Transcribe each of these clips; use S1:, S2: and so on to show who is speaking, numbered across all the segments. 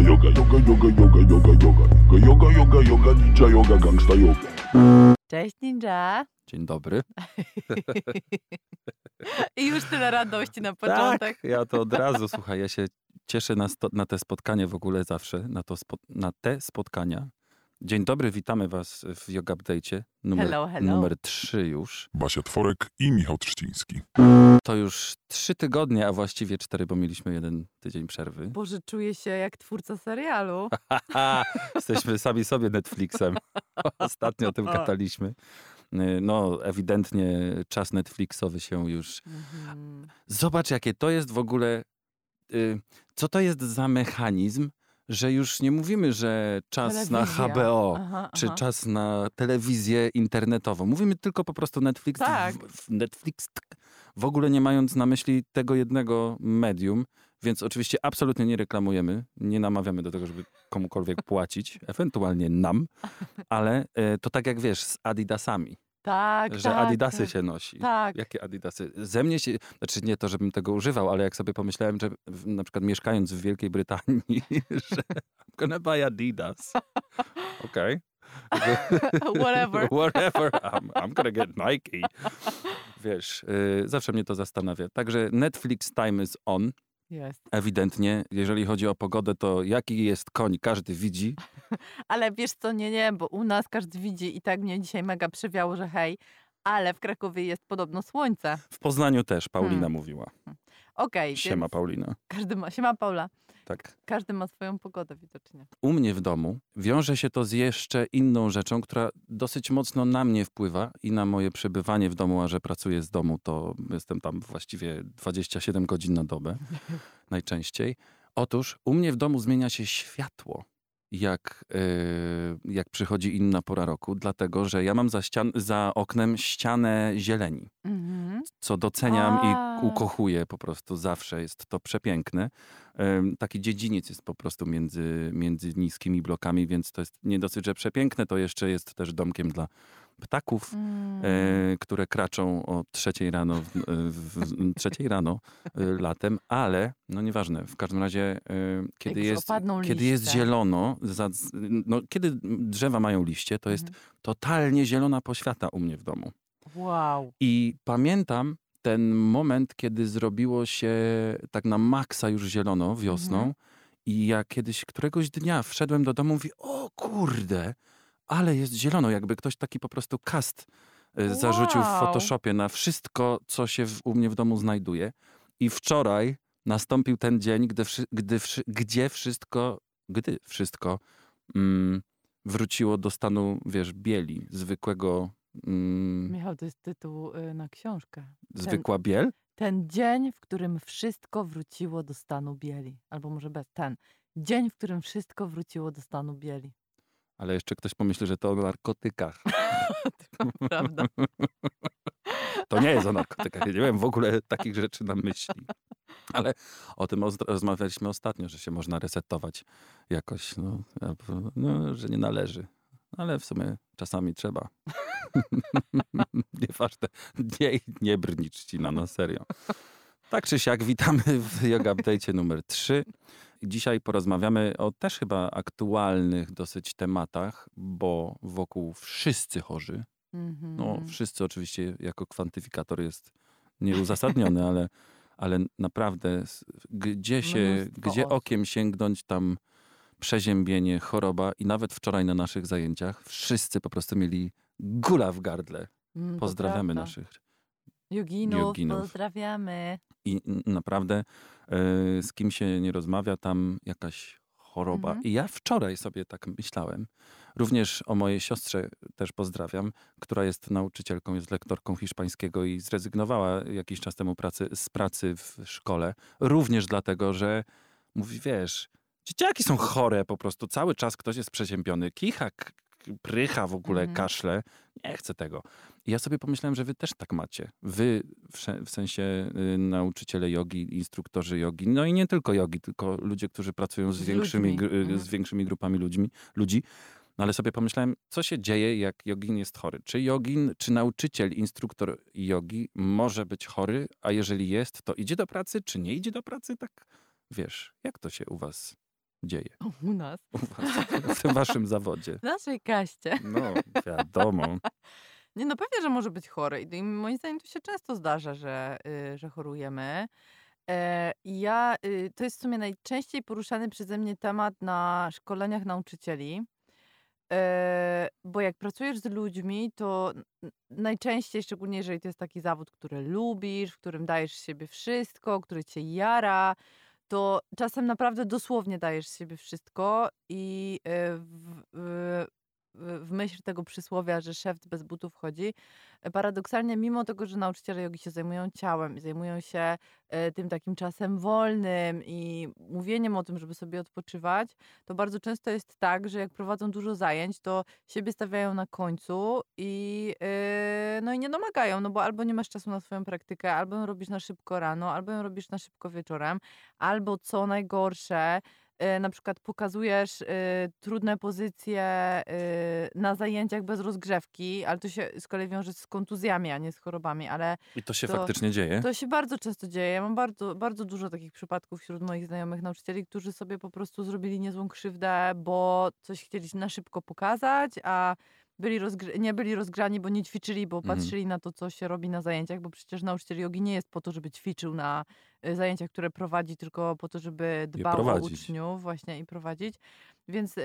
S1: yoga, yoga, yoga, yoga, yoga, yoga, yoga, yoga, yoga, yoga, ninja yoga, gangsta yoga.
S2: Cześć Ninja.
S3: Dzień dobry.
S2: I już tyle radości na początek.
S3: Tak, ja to od razu, słuchaj, ja się cieszę na, sto, na te spotkanie w ogóle zawsze, na, to spo, na te spotkania. Dzień dobry, witamy was w Yoga Update'cie, numer,
S2: Hello, hello.
S3: numer 3 już.
S1: Basia Tworek i Michał Trzciński.
S3: To już trzy tygodnie, a właściwie cztery, bo mieliśmy jeden tydzień przerwy.
S2: Boże, czuję się jak twórca serialu.
S3: Jesteśmy sami sobie Netflixem. Ostatnio o tym gadaliśmy. No, ewidentnie czas Netflixowy się już
S2: Mhm.
S3: Zobacz, jakie to jest w ogóle. y, co to jest za mechanizm, że już nie mówimy, że czas na
S2: Telewizja.
S3: HBO
S2: Aha,
S3: czy
S2: aha.
S3: czas na telewizję internetową. Mówimy tylko po prostu Netflix.
S2: Tak.
S3: W, Netflix w ogóle nie mając na myśli tego jednego medium. Więc oczywiście absolutnie nie reklamujemy, nie namawiamy do tego, żeby komukolwiek płacić, ewentualnie nam, ale e, to tak jak wiesz, z Adidasami,
S2: Tak,
S3: że
S2: tak,
S3: Adidasy
S2: tak.
S3: się nosi.
S2: Tak.
S3: Jakie Adidasy? Ze mnie się, znaczy nie to, żebym tego używał, ale jak sobie pomyślałem, że w, na przykład mieszkając w Wielkiej Brytanii, że I'm gonna buy Adidas. Okej.
S2: Whatever.
S3: Whatever. I'm, I'm gonna get Nike. Wiesz, y, zawsze mnie to zastanawia. Także Netflix time is on.
S2: Jest.
S3: Ewidentnie, jeżeli chodzi o pogodę, to jaki jest koń, każdy widzi.
S2: Ale wiesz co, nie, nie, bo u nas każdy widzi i tak mnie dzisiaj mega przywiało, że hej, ale w Krakowie jest podobno słońce.
S3: W Poznaniu też Paulina
S2: Hmm.
S3: mówiła.
S2: Okej,
S3: Siema
S2: więc
S3: Paulina.
S2: każdy ma, siema Paula,
S3: Tak.
S2: każdy ma swoją pogodę widocznie.
S3: u mnie w domu wiąże się to z jeszcze inną rzeczą, która dosyć mocno na mnie wpływa i na moje przebywanie w domu, a że pracuję z domu, to jestem tam właściwie 27 godzin na dobę najczęściej. Otóż u mnie w domu zmienia się światło. Jak, yy, jak przychodzi inna pora roku, dlatego że ja mam za, ścian- za oknem ścianę zieleni
S2: Mhm.
S3: co doceniam
S2: A.
S3: i ukochuję po prostu zawsze. Jest to przepiękne. Taki dziedziniec jest po prostu między, między niskimi blokami, więc to jest nie dosyć, że przepiękne, to jeszcze jest też domkiem dla ptaków,
S2: Mm.
S3: e, które kraczą o trzeciej rano, w, w, w, trzeciej rano e, latem, ale no nieważne, w każdym razie e, kiedy, jest, kiedy jest zielono, za, no, kiedy drzewa mają liście, to jest
S2: Mhm.
S3: totalnie zielona poświata u mnie w domu.
S2: Wow.
S3: I pamiętam ten moment, kiedy zrobiło się tak na maksa już zielono wiosną.
S2: Mhm.
S3: I ja kiedyś któregoś dnia wszedłem do domu i mówię, o kurde, ale jest zielono. Jakby ktoś taki po prostu kast y, zarzucił w
S2: Wow.
S3: Photoshopie na wszystko, co się w, u mnie w domu znajduje. I wczoraj nastąpił ten dzień, gdy, gdy, gdzie wszystko, gdy wszystko mm, wróciło do stanu, wiesz, bieli, zwykłego... Mm,
S2: Michał, to jest tytuł y, na książkę.
S3: Zwykła biel?
S2: Ten dzień, w którym wszystko wróciło do stanu bieli. Albo może bez ten. Dzień, w którym wszystko wróciło do stanu bieli.
S3: Ale jeszcze ktoś pomyśli, że to o narkotykach.
S2: To prawda.
S3: To nie jest o narkotykach. Ja nie miałem w ogóle takich rzeczy na myśli. Ale o tym oz- rozmawialiśmy ostatnio, że się można resetować jakoś, no, no, że nie należy. Ale w sumie czasami trzeba. Nieważne. Nie, nie brni trzcina, na serio. Tak czy siak, witamy w Yoga Update numer 3. Dzisiaj porozmawiamy o też chyba aktualnych dosyć tematach, bo wokół wszyscy chorzy.
S2: Mhm.
S3: No, wszyscy oczywiście jako kwantyfikator jest nieuzasadniony, ale, ale naprawdę gdzie się, gdzie okiem sięgnąć tam przeziębienie, choroba i nawet wczoraj na naszych zajęciach wszyscy po prostu mieli gula w gardle.
S2: Mm,
S3: Pozdrawiamy naszych.
S2: Joginów,
S3: joginów.
S2: pozdrawiamy.
S3: I naprawdę e, z kim się nie rozmawia, tam jakaś choroba.
S2: Mhm.
S3: I ja wczoraj sobie tak myślałem, również o mojej siostrze też pozdrawiam, która jest nauczycielką, jest lektorką hiszpańskiego i zrezygnowała jakiś czas temu pracy, z pracy w szkole. Również dlatego, że mówi, wiesz, dzieciaki są chore po prostu, cały czas ktoś jest przeziębiony, kicha, prycha w ogóle,
S2: Mhm.
S3: kaszle. Nie chcę tego. I ja sobie pomyślałem, że wy też tak macie. Wy, w, sensie y, nauczyciele jogi, instruktorzy jogi, no i nie tylko jogi, tylko ludzie, którzy pracują z
S2: Z
S3: większymi, gr- y,
S2: Mhm.
S3: z większymi grupami ludźmi, ludzi. No ale sobie pomyślałem, co się dzieje, jak jogin jest chory? Czy jogin, czy nauczyciel, instruktor jogi może być chory, a jeżeli jest, to idzie do pracy, czy nie idzie do pracy? Tak, wiesz, jak to się u was dzieje
S2: u nas,
S3: u was, w waszym zawodzie?
S2: w naszej kaście.
S3: No, wiadomo.
S2: Nie, no pewnie, że może być chory. I moim zdaniem to się często zdarza, że, y, że chorujemy. E, ja, y, to jest w sumie najczęściej poruszany przeze mnie temat na szkoleniach nauczycieli. E, bo jak pracujesz z ludźmi, to najczęściej, szczególnie jeżeli to jest taki zawód, który lubisz, w którym dajesz siebie wszystko, który cię jara, to czasem naprawdę dosłownie dajesz siebie wszystko i e, w, w, w myśl tego przysłowia, że szef bez butów chodzi, e, paradoksalnie, mimo tego, że nauczyciele jogi się zajmują ciałem zajmują się e, tym takim czasem wolnym i mówieniem o tym, żeby sobie odpoczywać, to bardzo często jest tak, że jak prowadzą dużo zajęć, to siebie stawiają na końcu i, e, no i nie domagają, no bo albo nie masz czasu na swoją praktykę, albo ją robisz na szybko rano, albo ją robisz na szybko wieczorem, albo co najgorsze, na przykład pokazujesz e, trudne pozycje e, na zajęciach bez rozgrzewki, ale to się z kolei wiąże z kontuzjami, a nie z chorobami, ale
S3: I to się
S2: To-
S3: faktycznie dzieje?
S2: to się bardzo często dzieje. Ja mam bardzo, bardzo dużo takich przypadków wśród moich znajomych nauczycieli, którzy sobie po prostu zrobili niezłą krzywdę, bo coś chcieli na szybko pokazać, a byli nie byli rozgrzani, bo nie ćwiczyli, bo
S3: Mhm.
S2: patrzyli na to, co się robi na zajęciach, bo przecież nauczyciel jogi nie jest po to, żeby ćwiczył na y, zajęciach, które prowadzi, tylko po to, żeby dbał o uczniów właśnie i prowadzić. Więc, y,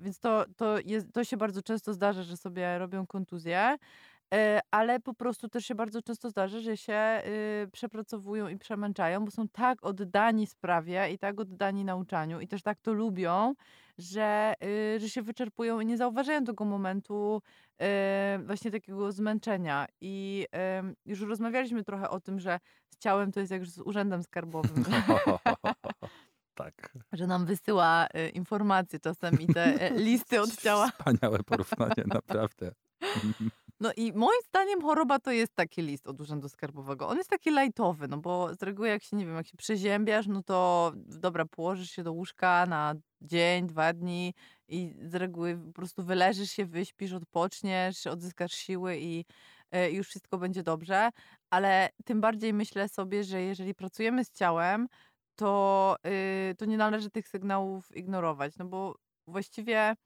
S2: więc to, to, jest, to się bardzo często zdarza, że sobie robią kontuzje. E, ale po prostu też się bardzo często zdarza, że się y, przepracowują i przemęczają, bo są tak oddani sprawie i tak oddani nauczaniu i też tak to lubią, że, y, że się wyczerpują i nie zauważają tego momentu y, właśnie takiego zmęczenia. I już rozmawialiśmy trochę o tym, że z ciałem to jest jak z urzędem skarbowym,
S3: tak.
S2: że nam wysyła informacje czasem i te e, listy od ciała.
S3: Wspaniałe porównanie, naprawdę.
S2: No i moim zdaniem choroba to jest taki list od Urzędu Skarbowego. On jest taki lajtowy, no bo z reguły jak się, nie wiem, jak się przeziębiasz, no to dobra, położysz się do łóżka na dzień, dwa dni i z reguły po prostu wyleżysz się, wyśpisz, odpoczniesz, odzyskasz siły i e, już wszystko będzie dobrze. Ale tym bardziej myślę sobie, że jeżeli pracujemy z ciałem, to, y, to nie należy tych sygnałów ignorować, no bo właściwie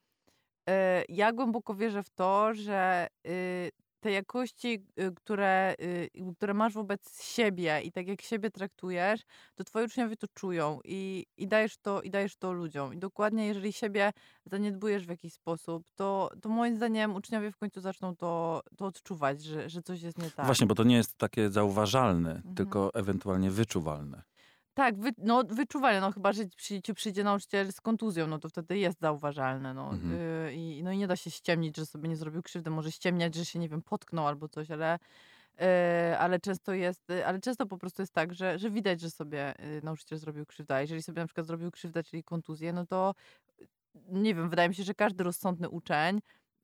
S2: ja głęboko wierzę w to, że y, te jakości, y, które, y, które masz wobec siebie i tak jak siebie traktujesz, to twoi uczniowie to czują i, i, dajesz to, i dajesz to ludziom. I dokładnie jeżeli siebie zaniedbujesz w jakiś sposób, to, to moim zdaniem uczniowie w końcu zaczną to, to odczuwać, że, że coś jest nie tak.
S3: Właśnie, bo to nie jest takie zauważalne,
S2: Mhm.
S3: tylko ewentualnie wyczuwalne.
S2: Tak, wy, no wyczuwalne, no chyba, że przy, ci przyjdzie nauczyciel z kontuzją, no to wtedy jest zauważalne, no.
S3: Mhm.
S2: Y, i, no i nie da się ściemnić, że sobie nie zrobił krzywdy, może ściemniać, że się, nie wiem, potknął albo coś, ale, y, ale często jest, y, ale często po prostu jest tak, że, że widać, że sobie y, nauczyciel zrobił krzywdę, a jeżeli sobie na przykład zrobił krzywdę, czyli kontuzję, no to y, nie wiem, wydaje mi się, że każdy rozsądny uczeń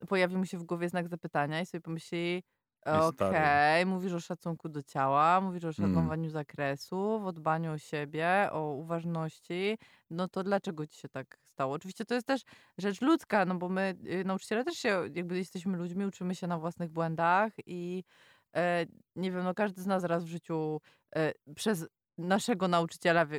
S2: pojawi mu się w głowie znak zapytania i sobie pomyśli, Okej, mówisz o szacunku do ciała, mówisz o
S3: Mm.
S2: szanowaniu zakresu, w dbaniu o siebie, o uważności. No to dlaczego ci się tak stało? Oczywiście to jest też rzecz ludzka, no bo my, y, nauczyciele też się, jakby jesteśmy ludźmi, uczymy się na własnych błędach i e, nie wiem, no każdy z nas raz w życiu e, przez naszego nauczyciela w,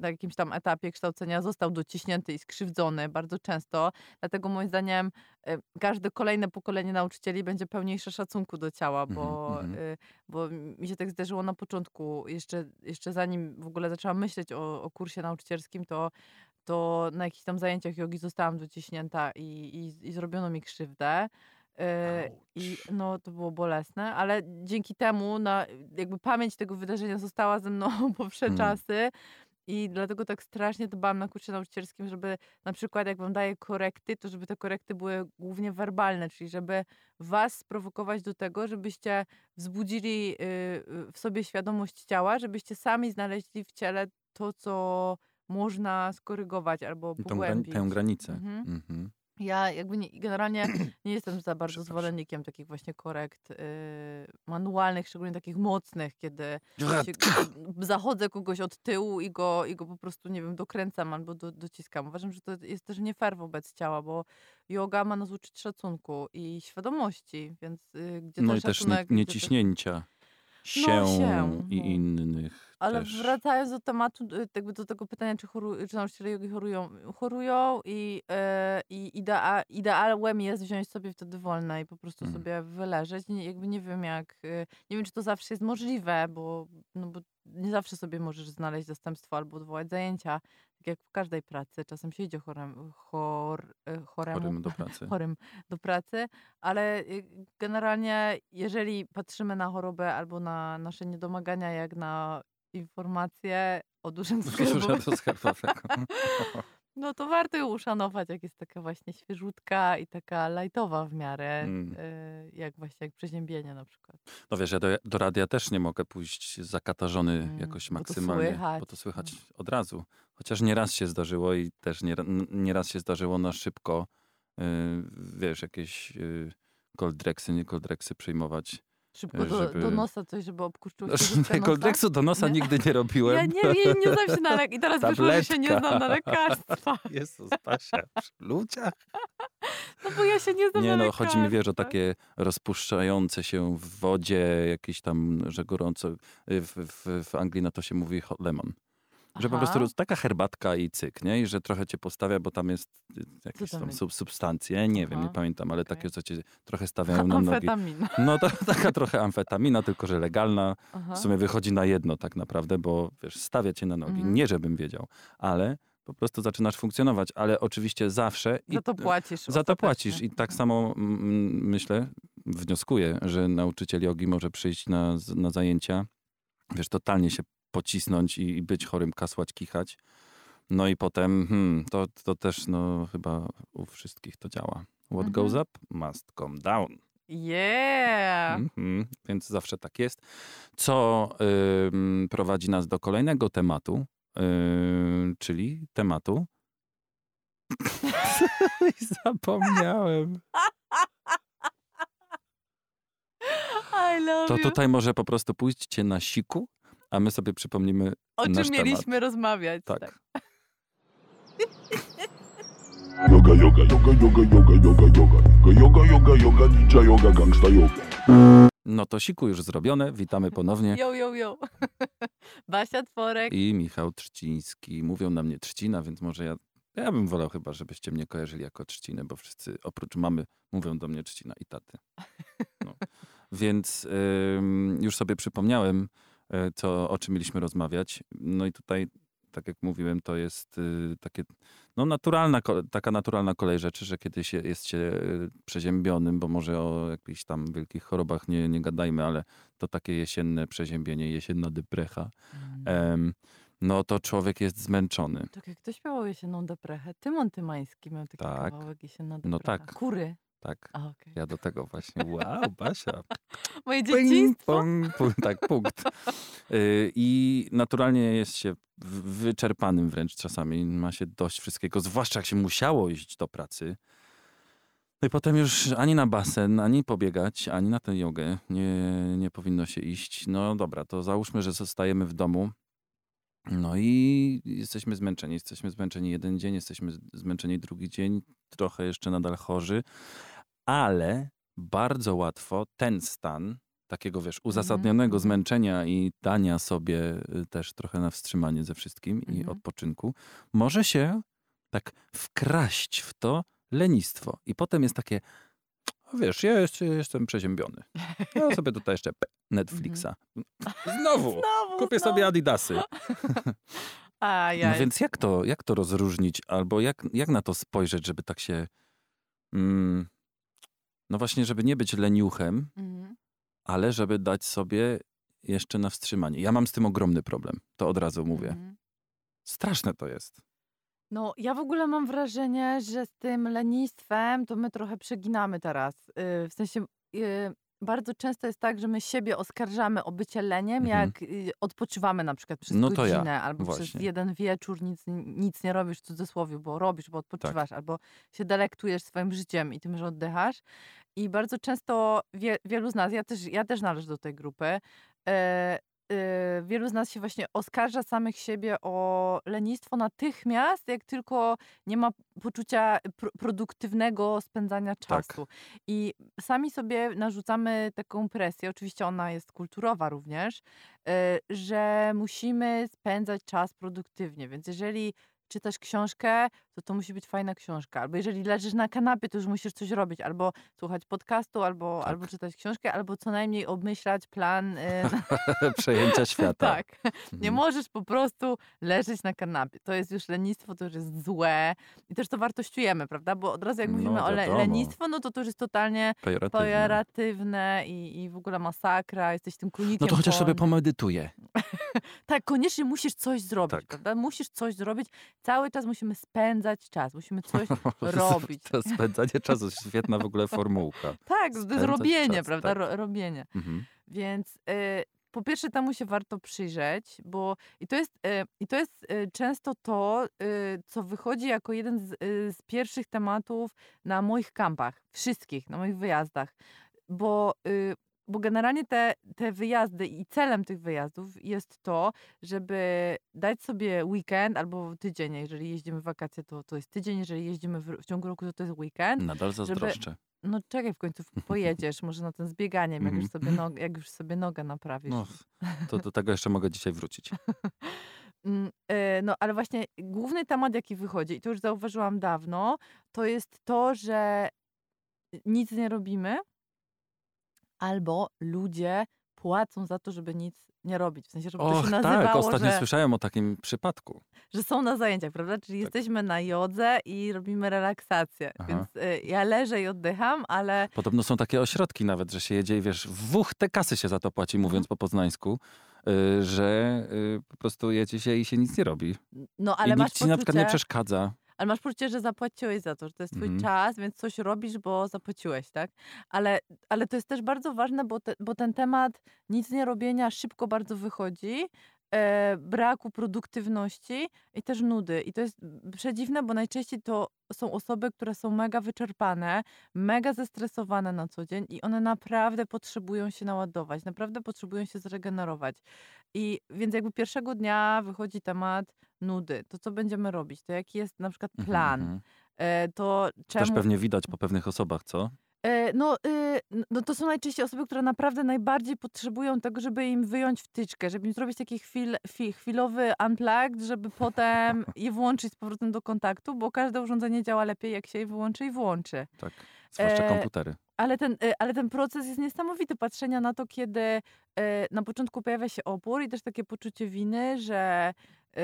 S2: na jakimś tam etapie kształcenia został dociśnięty i skrzywdzony bardzo często. Dlatego moim zdaniem e, każde kolejne pokolenie nauczycieli będzie pełniejsze szacunku do ciała, bo,
S3: mhm.
S2: y, bo mi się tak zdarzyło na początku, jeszcze, jeszcze zanim w ogóle zaczęłam myśleć o, o kursie nauczycielskim, to, to na jakichś tam zajęciach jogi zostałam dociśnięta i, i, i zrobiono mi krzywdę. Y, I no, to było bolesne, ale dzięki temu na, jakby pamięć tego wydarzenia została ze mną po wsze
S3: Mm.
S2: czasy. I dlatego tak strasznie dbałam na kursie nauczycielskim, żeby na przykład jak wam daję korekty, to żeby te korekty były głównie werbalne, czyli żeby was sprowokować do tego, żebyście wzbudzili y, w sobie świadomość ciała, żebyście sami znaleźli w ciele to, co można skorygować albo
S3: Tą,
S2: pogłębić.
S3: tę granicę.
S2: Mhm.
S3: Mhm.
S2: Ja jakby nie, generalnie nie jestem za bardzo zwolennikiem takich właśnie korekt y, manualnych, szczególnie takich mocnych, kiedy się, zachodzę kogoś od tyłu i go, i go po prostu, nie wiem, dokręcam albo do, dociskam. Uważam, że to jest też nie fair wobec ciała, bo yoga ma nas uczyć szacunku i świadomości, więc y, gdzie
S3: No
S2: ten
S3: i też nie,
S2: szacunek,
S3: nie
S2: też-
S3: się,
S2: się,
S3: i
S2: no.
S3: innych.
S2: Ale
S3: też.
S2: wracając do tematu, jakby do tego pytania, czy, choru, czy nauczyciele jogi chorują, chorują i, e, i idea, ideałem jest wziąć sobie wtedy wolne i po prostu
S3: Mm.
S2: sobie wyleżeć. Nie, jakby nie wiem jak, y, nie wiem czy to zawsze jest możliwe, bo, no bo nie zawsze sobie możesz znaleźć zastępstwo albo odwołać zajęcia, tak jak w każdej pracy. Czasem się idzie chorem, chor, e, choremu,
S3: Chorym do pracy.
S2: chorym do pracy, ale y, generalnie jeżeli patrzymy na chorobę albo na nasze niedomagania jak na informacje o dużym
S3: Skarbowego.
S2: no to warto ją uszanować, jak jest taka właśnie świeżutka i taka lajtowa w miarę,
S3: Mm.
S2: y, jak właśnie jak przeziębienie na przykład.
S3: No wiesz, ja do, do radia też nie mogę pójść zakatarzony
S2: Mm,
S3: jakoś
S2: bo to
S3: maksymalnie,
S2: słychać.
S3: bo to słychać od razu. Chociaż nieraz się zdarzyło i też nie, nieraz się zdarzyło na szybko, yy, wiesz, jakieś yy, koldreksy, nie koldreksy przyjmować.
S2: Szybko do,
S3: Żeby-
S2: do nosa coś, żeby obkurczyło świeżutkę nosa.
S3: Koldreksu do nosa
S2: Nie?
S3: nigdy nie robiłem.
S2: Ja nie, nie, nie znam się na lek i teraz wyszło, że się nie
S3: Tabletka.
S2: znam na lekarstwach.
S3: Jezus, Basia, przy ludziach.
S2: No bo ja się nie znam
S3: Nie
S2: na
S3: no, chodzi mi, wiesz, o takie rozpuszczające się w wodzie, jakieś tam, że gorąco, y, w, w, w Anglii na to się mówi hot lemon. Że po
S2: Aha.
S3: prostu taka herbatka i cyk, nie? I że trochę cię postawia, bo tam jest y, jakieś
S2: tam
S3: sub, substancje, nie wiem, nie
S2: Aha,
S3: pamiętam, ale
S2: okej.
S3: takie, co cię trochę stawiają na nogi.
S2: Amfetamin.
S3: No to taka trochę amfetamina, tylko że legalna.
S2: Aha.
S3: W sumie wychodzi na jedno tak naprawdę, bo wiesz, stawia cię na nogi.
S2: Mhm.
S3: Nie, żebym wiedział, ale po prostu zaczynasz funkcjonować, ale oczywiście zawsze...
S2: Za to płacisz.
S3: Za to płacisz i tak samo mm, myślę, wnioskuję, że nauczyciel jogi może przyjść na, na zajęcia, wiesz, totalnie się pocisnąć i, i być chorym, kasłać, kichać. No i potem, hmm, to, to też no chyba u wszystkich to działa. What
S2: Mhm.
S3: goes up must come down.
S2: Yeah!
S3: Mhm, więc zawsze tak jest. Co ym, prowadzi nas do kolejnego tematu, ym, czyli tematu. Zapomniałem.
S2: I love
S3: To
S2: you.
S3: tutaj może po prostu pójdźcie na siku, a my sobie przypomnimy
S2: O czym
S3: nasz
S2: mieliśmy
S3: temat.
S2: rozmawiać.
S3: Tak.
S1: Yoga, yoga, yoga, yoga, yoga, yoga, yoga. Yoga, yoga, yoga, ninja yoga, gangsta yoga.
S3: No to siku już zrobione. Witamy ponownie.
S2: Yo, yo, yo. Basia Tworek.
S3: I Michał Trzciński. Mówią na mnie Trzcina, więc może ja... Ja bym wolał chyba, żebyście mnie kojarzyli jako Trzcinę, bo wszyscy oprócz mamy mówią do mnie Trzcina i taty. No. Więc ym, już sobie przypomniałem, y, co, o czym mieliśmy rozmawiać. No i tutaj, tak jak mówiłem, to jest y, takie, no naturalna, taka naturalna kolej rzeczy, że kiedy się, jest się y, przeziębionym, bo może o jakichś tam wielkich chorobach nie, nie gadajmy, ale to takie jesienne przeziębienie, jesienna deprecha,
S2: Mm.
S3: em, no to człowiek jest zmęczony.
S2: Tak jak ktoś śpiewał jesienną deprechę. Tymon Tymański miał taki
S3: Tak.
S2: kawałek jesienna deprecha.
S3: No tak.
S2: Kury.
S3: Tak,
S2: A, okej.
S3: ja do tego właśnie. Wow, Basia.
S2: Moje
S3: Ping,
S2: dzieciństwo.
S3: pong, pu- tak, punkt. Y, I naturalnie jest się wyczerpanym wręcz czasami. Ma się dość wszystkiego, zwłaszcza jak się musiało iść do pracy. No i potem już ani na basen, ani pobiegać, ani na tę jogę nie, nie powinno się iść. No dobra, to załóżmy, że zostajemy w domu. No i jesteśmy zmęczeni. Jesteśmy zmęczeni jeden dzień, jesteśmy zmęczeni drugi dzień, trochę jeszcze nadal chorzy, ale bardzo łatwo ten stan takiego, wiesz, uzasadnionego
S2: mhm.
S3: zmęczenia i dania sobie y, też trochę na wstrzymanie ze wszystkim i
S2: Mhm.
S3: odpoczynku, może się tak wkraść w to lenistwo. I potem jest takie, "O, wiesz, ja jest, jestem przeziębiony. Ja sobie tutaj jeszcze Netflixa. Znowu!
S2: Znowu,
S3: Kupię
S2: znowu.
S3: sobie Adidasy.
S2: A, ja.
S3: No więc jak to, jak to rozróżnić, albo jak, jak na to spojrzeć, żeby tak się. Mm, no właśnie, żeby nie być leniuchem,
S2: Mhm.
S3: ale żeby dać sobie jeszcze na wstrzymanie. Ja mam z tym ogromny problem, to od razu mówię.
S2: Mhm.
S3: Straszne to jest.
S2: No, ja w ogóle mam wrażenie, że z tym lenistwem to my trochę przeginamy teraz. Yy, w sensie yy, bardzo często jest tak, że my siebie oskarżamy o bycie leniem,
S3: Mhm.
S2: jak yy, odpoczywamy na przykład przez
S3: No to ja,
S2: godzinę, albo przez
S3: właśnie.
S2: jeden wieczór nic, nic nie robisz w cudzysłowie, bo robisz, bo odpoczywasz, albo się delektujesz swoim życiem i tym, że oddychasz. I bardzo często wie, wielu z nas, ja też, ja też należę do tej grupy, y, wielu z nas się właśnie oskarża samych siebie o lenistwo natychmiast, jak tylko nie ma poczucia pr- produktywnego spędzania
S3: Tak.
S2: czasu. I sami sobie narzucamy taką presję, oczywiście ona jest kulturowa również, y, że musimy spędzać czas produktywnie. Więc jeżeli czytasz książkę, to to musi być fajna książka. Albo jeżeli leżysz na kanapie, to już musisz coś robić. Albo słuchać podcastu, albo,
S3: Tak.
S2: albo czytać książkę, albo co najmniej obmyślać plan. y,
S3: Przejęcia świata.
S2: tak. Nie
S3: Mhm.
S2: możesz po prostu leżeć na kanapie. To jest już lenistwo, to już jest złe. I też to wartościujemy, prawda? Bo od razu jak
S3: No,
S2: mówimy o le- lenistwo, no to to już jest totalnie
S3: Pejoratywne.
S2: pejoratywne i, i w ogóle masakra. Jesteś tym kunikiem.
S3: No to chociaż sobie
S2: polnym.
S3: pomedytuję.
S2: Tak, koniecznie musisz coś zrobić,
S3: Tak.
S2: prawda? Musisz coś zrobić. Cały czas musimy spędzać czas, musimy coś robić.
S3: To spędzanie czasu jest świetna w ogóle formułka.
S2: Tak,
S3: Spędzać
S2: robienie,
S3: czas,
S2: prawda?
S3: tak.
S2: Ro, robienie.
S3: Mhm.
S2: Więc y, po pierwsze temu się warto przyjrzeć, bo i to jest, y, i to jest y, często to, y, co wychodzi jako jeden z, z pierwszych tematów na moich kampach, wszystkich, na moich wyjazdach. Bo, bo generalnie te, te wyjazdy i celem tych wyjazdów jest to, żeby dać sobie weekend albo tydzień, jeżeli jeździmy w wakacje, to, to jest tydzień, jeżeli jeździmy w, w ciągu roku, to to jest weekend.
S3: Nadal zazdroszczę.
S2: No czekaj, w końcu pojedziesz, może na ten z bieganiem, jak już
S3: Mhm.
S2: sobie, nog, jak już sobie nogę naprawisz.
S3: No, to do tego jeszcze mogę dzisiaj wrócić.
S2: Mm, e, No, ale właśnie główny temat, jaki wychodzi, i to już zauważyłam dawno, to jest to, że nic nie robimy, albo ludzie płacą za to, żeby nic nie robić. W sensie, żeby to
S3: Och,
S2: się
S3: tak,
S2: nazywało,
S3: ostatnio
S2: że,
S3: słyszałem o takim przypadku.
S2: że są na zajęciach, prawda? Czyli
S3: Tak.
S2: jesteśmy na jodze i robimy relaksację.
S3: Aha.
S2: Więc e, ja leżę i oddycham, ale
S3: Podobno są takie ośrodki nawet, że się jedzie i wiesz, w dwóch te kasy się za to płaci, mówiąc
S2: Mhm.
S3: po poznańsku, y, że y, po prostu jedzie się i się nic nie robi.
S2: no ale
S3: I nikt ci na przykład nie
S2: poczucie-
S3: przeszkadza.
S2: Ale masz poczucie, że zapłaciłeś za to, że to jest twój
S3: Mhm.
S2: czas, więc coś robisz, bo zapłaciłeś, tak? Ale, ale to jest też bardzo ważne, bo, te, bo ten temat nic nie robienia szybko bardzo wychodzi, braku produktywności i też nudy. I to jest przedziwne, bo najczęściej to są osoby, które są mega wyczerpane, mega zestresowane na co dzień i one naprawdę potrzebują się naładować, naprawdę potrzebują się zregenerować. I więc jakby pierwszego dnia wychodzi temat nudy. To co będziemy robić? To jaki jest na przykład
S3: Mhm,
S2: plan?
S3: mhm.
S2: E, to czemu...
S3: Też pewnie widać po pewnych osobach, co?
S2: E, No, y, no to są najczęściej osoby, które naprawdę najbardziej potrzebują tego, żeby im wyjąć wtyczkę, żeby im zrobić taki chwil, chwil, chwilowy unplugged, żeby potem je włączyć z powrotem do kontaktu, bo każde urządzenie działa lepiej, jak się je wyłączy i włączy.
S3: Tak. Zwłaszcza
S2: E,
S3: komputery.
S2: Ale ten, y, ale ten proces jest niesamowity, patrzenia na to, kiedy y, na początku pojawia się opór i też takie poczucie winy, że, y,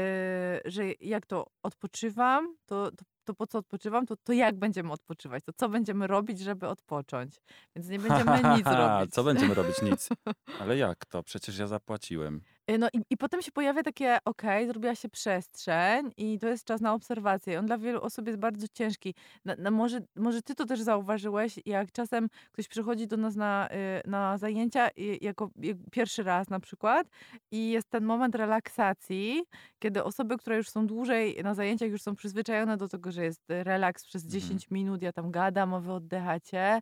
S2: że jak to odpoczywam, to, to, to po co odpoczywam, to, to jak będziemy odpoczywać, to co będziemy robić, żeby odpocząć. Więc nie będziemy nic robić.
S3: Co będziemy robić? Nic. Ale jak to? Przecież ja zapłaciłem.
S2: Y, No i, i potem się pojawia takie, okej, zrobiła się przestrzeń i to jest czas na obserwację. On dla wielu osób jest bardzo ciężki. Na, na może, może ty to też zauważyłeś, jak czasem ktoś przychodzi do nas na, y, na zajęcia i, jako jak pierwszy raz na przykład i jest ten moment relaksacji, kiedy osoby, które już są dłużej na zajęciach, już są przyzwyczajone do tego, że jest relaks przez
S3: Mhm.
S2: 10 minut, ja tam gadam, a wy oddychacie.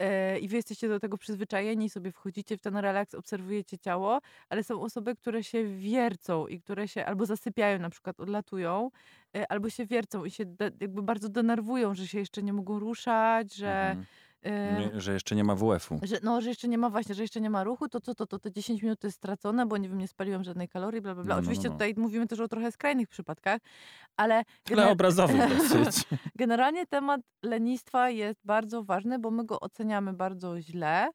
S2: Y, I wy jesteście do tego przyzwyczajeni, sobie wchodzicie w ten relaks, obserwujecie ciało, ale są osoby, które się wiercą i które się albo zasypiają, na przykład odlatują, y, albo się wiercą i się jakby bardzo denerwują, że się jeszcze nie mogą ruszać, że,
S3: Mhm.
S2: Y,
S3: Nie, że jeszcze nie ma WF-u.
S2: że, no, że jeszcze nie ma właśnie, że jeszcze nie ma ruchu, to co, to, to te 10 minut jest stracone, bo nie wiem, nie spaliłam żadnej kalorii, bla, bla, bla.
S3: No, no,
S2: Oczywiście
S3: no, no.
S2: tutaj mówimy też o trochę skrajnych przypadkach, ale
S3: Ale
S2: gener-
S3: obrazowy dosyć.
S2: generalnie temat lenistwa jest bardzo ważny, bo my go oceniamy bardzo źle.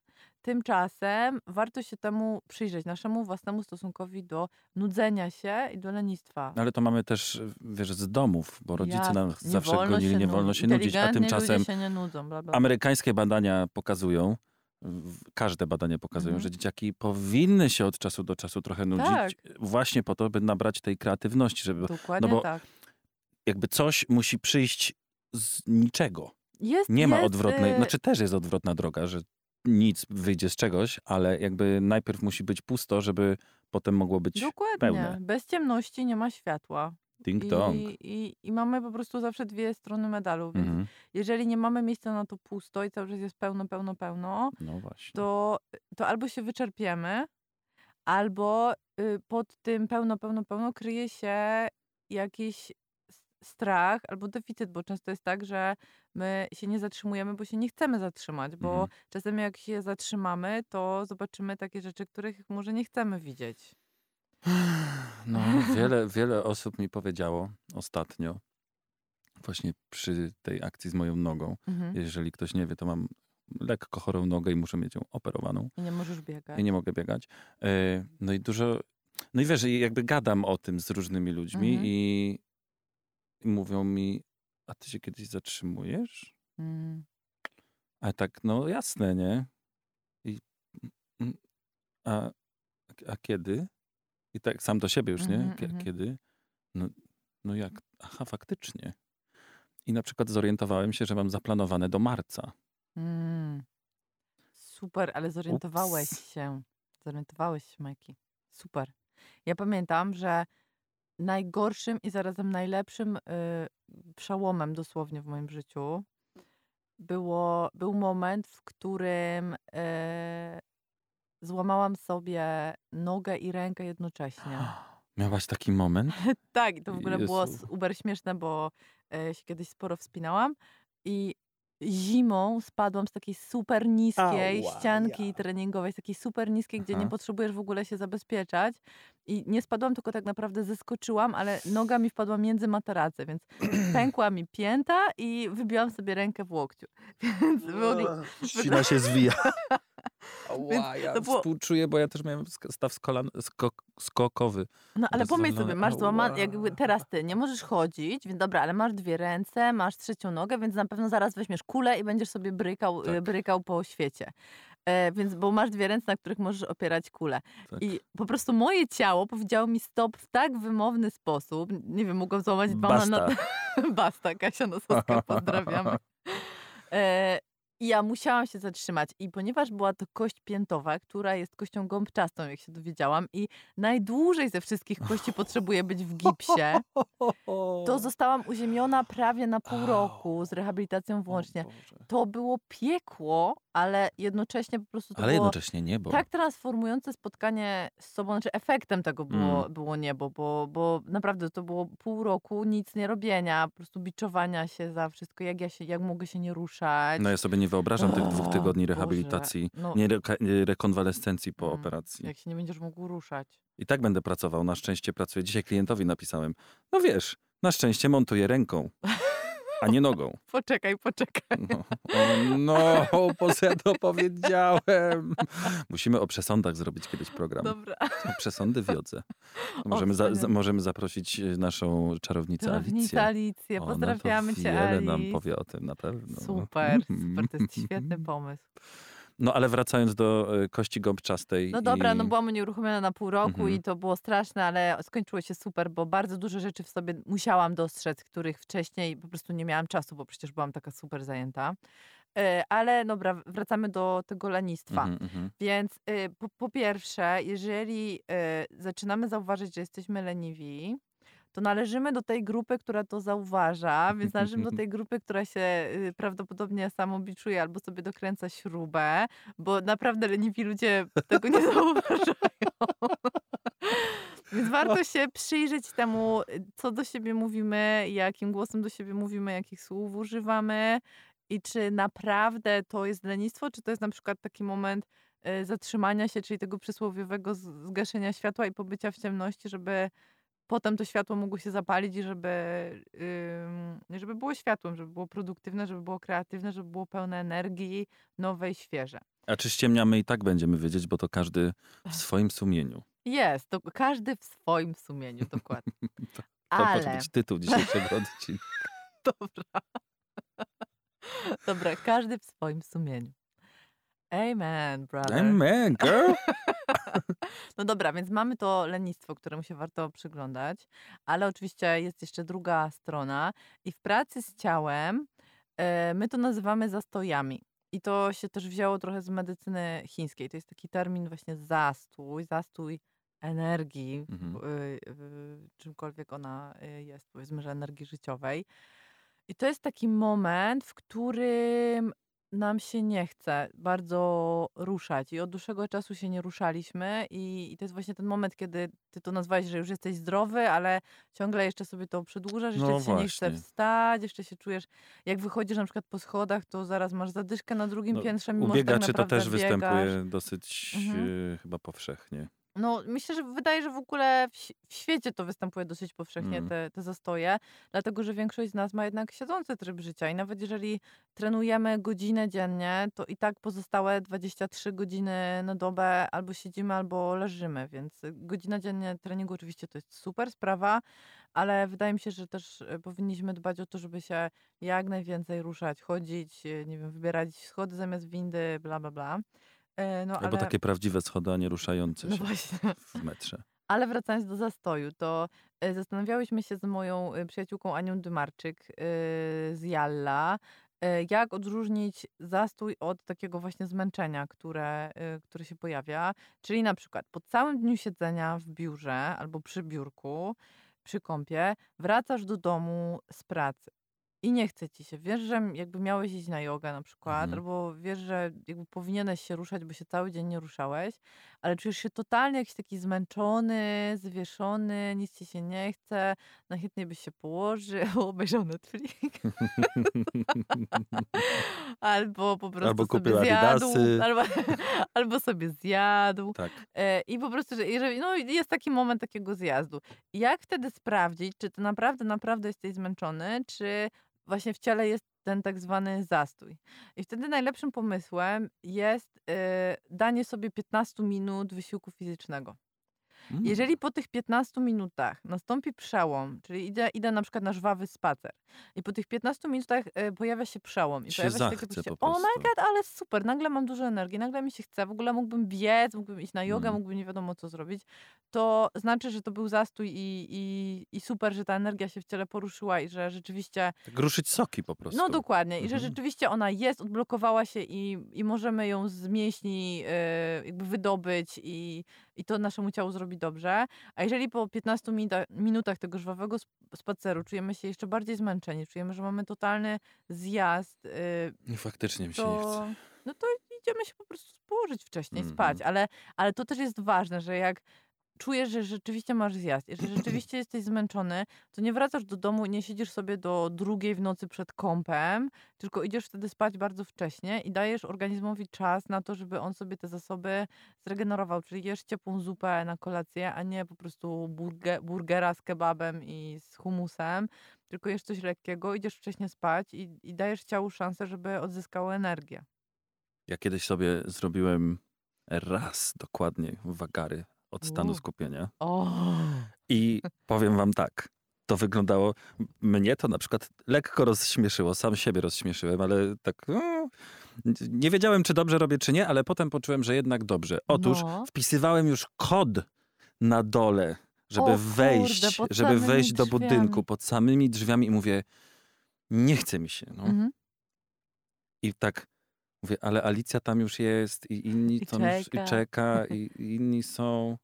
S2: Tymczasem warto się temu przyjrzeć, naszemu własnemu stosunkowi do nudzenia się i do lenistwa.
S3: Ale to mamy też, wiesz, z domów, bo rodzice
S2: Jasne,
S3: nam zawsze gonili, nie wolno się nudzić, a tymczasem
S2: ludzie się nie nudzą, bla, bla.
S3: amerykańskie badania pokazują, każde badania pokazują,
S2: Mhm.
S3: że dzieciaki powinny się od czasu do czasu trochę nudzić,
S2: Tak.
S3: właśnie po to, by nabrać tej kreatywności, żeby
S2: Dokładnie
S3: bo
S2: tak.
S3: jakby coś musi przyjść z niczego.
S2: Jest,
S3: Nie ma
S2: jest,
S3: odwrotnej,
S2: y,
S3: znaczy też jest odwrotna droga, że nic wyjdzie z czegoś, ale jakby najpierw musi być pusto, żeby potem mogło być
S2: Dokładnie.
S3: pełne.
S2: Bez ciemności nie ma światła.
S3: ding dong.
S2: I, i, I mamy po prostu zawsze dwie strony medalu. Więc
S3: Mhm.
S2: jeżeli nie mamy miejsca na to pusto i cały czas jest pełno, pełno, pełno,
S3: No
S2: to, to albo się wyczerpiemy, albo y, pod tym pełno, pełno, pełno kryje się jakiś strach albo deficyt, bo często jest tak, że my się nie zatrzymujemy, bo się nie chcemy zatrzymać, bo
S3: Mhm.
S2: czasem jak się zatrzymamy, to zobaczymy takie rzeczy, których może nie chcemy widzieć.
S3: No, wiele, wiele osób mi powiedziało ostatnio, właśnie przy tej akcji z moją nogą.
S2: Mhm.
S3: Jeżeli ktoś nie wie, to mam lekko chorą nogę i muszę mieć ją operowaną
S2: I nie możesz biegać.
S3: i nie mogę biegać. E, No i dużo, no i wiesz, jakby gadam o tym z różnymi ludźmi
S2: Mhm.
S3: i, i mówią mi, a ty się kiedyś zatrzymujesz?
S2: Mm.
S3: A tak, no jasne, nie? I, mm, a, a kiedy? I tak sam do siebie już, nie?
S2: Mhm,
S3: Kie-
S2: mhm.
S3: Kiedy? No, no jak? Aha, faktycznie. I na przykład zorientowałem się, że mam zaplanowane do marca.
S2: Mm. Super, ale zorientowałeś
S3: Ups.
S2: się. Zorientowałeś się, Majki. Super. Ja pamiętam, że najgorszym i zarazem najlepszym y, przełomem dosłownie w moim życiu było, był moment, w którym y, złamałam sobie nogę i rękę jednocześnie.
S3: Miałaś taki moment?
S2: Tak, to w ogóle było
S3: Jezu.
S2: s- uber śmieszne, bo e, się kiedyś sporo wspinałam i zimą spadłam z takiej super niskiej
S3: Ała,
S2: ścianki
S3: ja.
S2: treningowej, z takiej super niskiej, gdzie nie
S3: Aha.
S2: potrzebujesz w ogóle się zabezpieczać. I nie spadłam, tylko tak naprawdę zeskoczyłam, ale noga mi wpadła między materace, więc pękła mi pięta i wybiłam sobie rękę w łokciu. Więc mogli,
S3: Ścina się zwija. Ała, ja
S2: to było-
S3: współczuję, bo ja też miałem staw skok, skokowy.
S2: No ale pomyśl sobie, masz złamane, jakby teraz ty nie możesz chodzić, więc dobra, ale masz dwie ręce, masz trzecią nogę, więc na pewno zaraz weźmiesz kulę i będziesz sobie brykał,
S3: Tak.
S2: brykał po świecie. E, więc, bo masz dwie ręce, na których możesz opierać kulę.
S3: Tak.
S2: I po prostu moje ciało powiedziało mi stop w tak wymowny sposób. Nie wiem, mogłam złamać dwa
S3: Basta.
S2: Basta, Kasia Nosowska, pozdrawiamy. E, i ja musiałam się zatrzymać. I ponieważ była to kość piętowa, która jest kością gąbczastą, jak się dowiedziałam, i najdłużej ze wszystkich kości potrzebuje być w gipsie, to zostałam uziemiona prawie na pół roku z rehabilitacją włącznie. To było piekło, ale jednocześnie po prostu to
S3: Ale
S2: było
S3: jednocześnie niebo.
S2: tak transformujące spotkanie z sobą, znaczy efektem tego było,
S3: Mm.
S2: było niebo, bo, bo naprawdę to było pół roku nic nie robienia, po prostu biczowania się za wszystko, jak ja się, jak mogę się nie ruszać.
S3: No ja sobie nie wyobrażam tych dwóch
S2: O,
S3: tygodni rehabilitacji,
S2: no,
S3: nie reka- rekonwalescencji po
S2: Mm,
S3: operacji.
S2: jak się nie będziesz mógł ruszać.
S3: I tak będę pracował. Na szczęście pracuję. Dzisiaj klientowi napisałem, no wiesz, na szczęście montuję ręką, a nie nogą.
S2: Poczekaj, poczekaj.
S3: No, no po co ja to powiedziałem? Musimy o przesądach zrobić kiedyś program.
S2: Dobra.
S3: Przesądy w jodze. Możemy, za, możemy zaprosić e, naszą czarownicę Alicję.
S2: Alicję,
S3: Ona to
S2: pozdrawiamy cię,
S3: wiele nam powie o tym, na pewno.
S2: Super, super, to jest świetny pomysł.
S3: No ale wracając do e, kości gąbczastej.
S2: No dobra,
S3: i...
S2: no byłam unieruchomiona na pół roku
S3: Mhm.
S2: i to było straszne, ale skończyło się super, bo bardzo dużo rzeczy w sobie musiałam dostrzec, których wcześniej po prostu nie miałam czasu, bo przecież byłam taka super zajęta. E, Ale dobra, wracamy do tego lenistwa.
S3: Mhm, mhm.
S2: Więc y, po, po pierwsze, jeżeli zaczynamy zauważyć, że jesteśmy leniwi, to należymy do tej grupy, która to zauważa, więc należymy do tej grupy, która się y, prawdopodobnie samobiczuje albo sobie dokręca śrubę, bo naprawdę leniwi ludzie tego nie zauważają. Więc warto się przyjrzeć temu, co do siebie mówimy, jakim głosem do siebie mówimy, jakich słów używamy i czy naprawdę to jest lenistwo, czy to jest na przykład taki moment y, zatrzymania się, czyli tego przysłowiowego zgaszenia światła i pobycia w ciemności, żeby potem to światło mogło się zapalić i żeby, żeby było światłem, żeby było produktywne, żeby było kreatywne, żeby było pełne energii, nowe i świeże.
S3: A czy ściemniamy i tak będziemy wiedzieć, bo to każdy w swoim sumieniu.
S2: Jest, to każdy w swoim sumieniu, dokładnie.
S3: To, to może
S2: Ale,
S3: być tytuł dzisiejszego odcinka.
S2: dobra. Dobra, każdy w swoim sumieniu. Amen, brother.
S3: Amen, girl!
S2: No dobra, więc mamy to lenistwo, któremu się warto przyglądać, ale oczywiście jest jeszcze druga strona i w pracy z ciałem e, my to nazywamy zastojami. I to się też wzięło trochę z medycyny chińskiej. To jest taki termin właśnie zastój, zastój energii,
S3: Mhm.
S2: czymkolwiek ona y, jest, powiedzmy, że energii życiowej. I to jest taki moment, w którym nam się nie chce bardzo ruszać i od dłuższego czasu się nie ruszaliśmy i, i to jest właśnie ten moment, kiedy ty to nazwałeś, że już jesteś zdrowy, ale ciągle jeszcze sobie to przedłużasz, jeszcze
S3: No
S2: ci się nie chce wstać, jeszcze się czujesz, jak wychodzisz na przykład po schodach, to zaraz masz zadyszkę na drugim
S3: No,
S2: piętrze, mimo
S3: U
S2: że tak
S3: biegaczy to
S2: naprawdę
S3: też
S2: biegasz.
S3: występuje dosyć
S2: Mhm.
S3: e, chyba powszechnie.
S2: No, myślę, że wydaje, że w ogóle w, świecie to występuje dosyć powszechnie,
S3: Mm.
S2: te, te zastoje, dlatego że większość z nas ma jednak siedzący tryb życia i nawet jeżeli trenujemy godzinę dziennie, to i tak pozostałe 23 godziny na dobę albo siedzimy, albo leżymy, więc y, godzina dziennie treningu oczywiście to jest super sprawa, ale wydaje mi się, że też y, powinniśmy dbać o to, żeby się jak najwięcej ruszać, chodzić, y, nie wiem, wybierać schody zamiast windy, bla, bla, bla. E, No,
S3: Albo
S2: ale...
S3: takie prawdziwe schody, a nie ruszające
S2: No
S3: się
S2: właśnie.
S3: w metrze.
S2: Ale wracając do zastoju, to e, zastanawiałyśmy się z moją e, przyjaciółką Anią Dymarczyk z Jalla, jak odróżnić zastój od takiego właśnie zmęczenia, które, które się pojawia. Czyli na przykład po całym dniu siedzenia w biurze albo przy biurku, przy kąpie, wracasz do domu z pracy. I nie chce ci się. Wiesz, że jakby miałeś iść na jogę na przykład,
S3: Mhm.
S2: albo wiesz, że jakby powinieneś się ruszać, bo się cały dzień nie ruszałeś, ale czujesz się totalnie jakiś taki zmęczony, zwieszony, nic ci się nie chce, najchętniej byś się położył, obejrzał Netflix, albo po prostu
S3: Albo
S2: sobie zjadł,
S3: Adidasy.
S2: albo, albo sobie zjadł.
S3: tak.
S2: E, I po prostu, że jeżeli, no jest taki moment takiego zjazdu. Jak wtedy sprawdzić, czy ty naprawdę, naprawdę jesteś zmęczony, czy właśnie w ciele jest ten tak zwany zastój. I wtedy najlepszym pomysłem jest e, danie sobie 15 minut wysiłku fizycznego.
S3: Mm.
S2: Jeżeli po tych 15 minutach nastąpi przełom, czyli idę, idę na przykład na żwawy spacer i po tych 15 minutach e, pojawia się przełom i
S3: Się
S2: pojawia się takie
S3: po
S2: o my
S3: prostu.
S2: god, ale super, nagle mam dużo energii, nagle mi się chce, w ogóle mógłbym biec, mógłbym iść na jogę,
S3: Mm.
S2: mógłbym nie wiadomo co zrobić, to znaczy, że to był zastój i, i, i super, że ta energia się w ciele poruszyła i że rzeczywiście
S3: Tak ruszyć soki po prostu.
S2: no dokładnie. I że
S3: Mhm.
S2: rzeczywiście ona jest, odblokowała się i, i możemy ją z mięśni e, jakby wydobyć i, i to naszemu ciału zrobi dobrze. A jeżeli po 15 minuta, minutach tego żwawego sp- spaceru czujemy się jeszcze bardziej zmęczeni, czujemy, że mamy totalny zjazd,
S3: I faktycznie mi się nie chce.
S2: to, no to idziemy się po prostu położyć wcześniej,
S3: Mhm.
S2: spać. Ale, ale to też jest ważne, że jak czujesz, że rzeczywiście masz zjazd że rzeczywiście jesteś zmęczony, to nie wracasz do domu i nie siedzisz sobie do drugiej w nocy przed kąpem, tylko idziesz wtedy spać bardzo wcześnie i dajesz organizmowi czas na to, żeby on sobie te zasoby zregenerował. Czyli jesz ciepłą zupę na kolację, a nie po prostu burge, burgera z kebabem i z humusem, tylko jesz coś lekkiego, idziesz wcześniej spać i, i dajesz ciału szansę, żeby odzyskało energię.
S3: Ja kiedyś sobie zrobiłem raz dokładnie wagary od stanu skupienia. I powiem wam tak. To wyglądało, mnie to na przykład lekko rozśmieszyło, sam siebie rozśmieszyłem, ale tak no, nie wiedziałem, czy dobrze robię, czy nie, ale potem poczułem, że jednak dobrze. Otóż
S2: No.
S3: wpisywałem już kod na dole, żeby
S2: O
S3: wejść,
S2: kurde,
S3: żeby wejść do
S2: drzwiami.
S3: budynku pod samymi drzwiami i mówię, nie chce mi się. No.
S2: Mhm.
S3: I tak mówię, ale Alicja tam już jest i inni
S2: I
S3: tam już
S2: czeka.
S3: i czeka i inni są.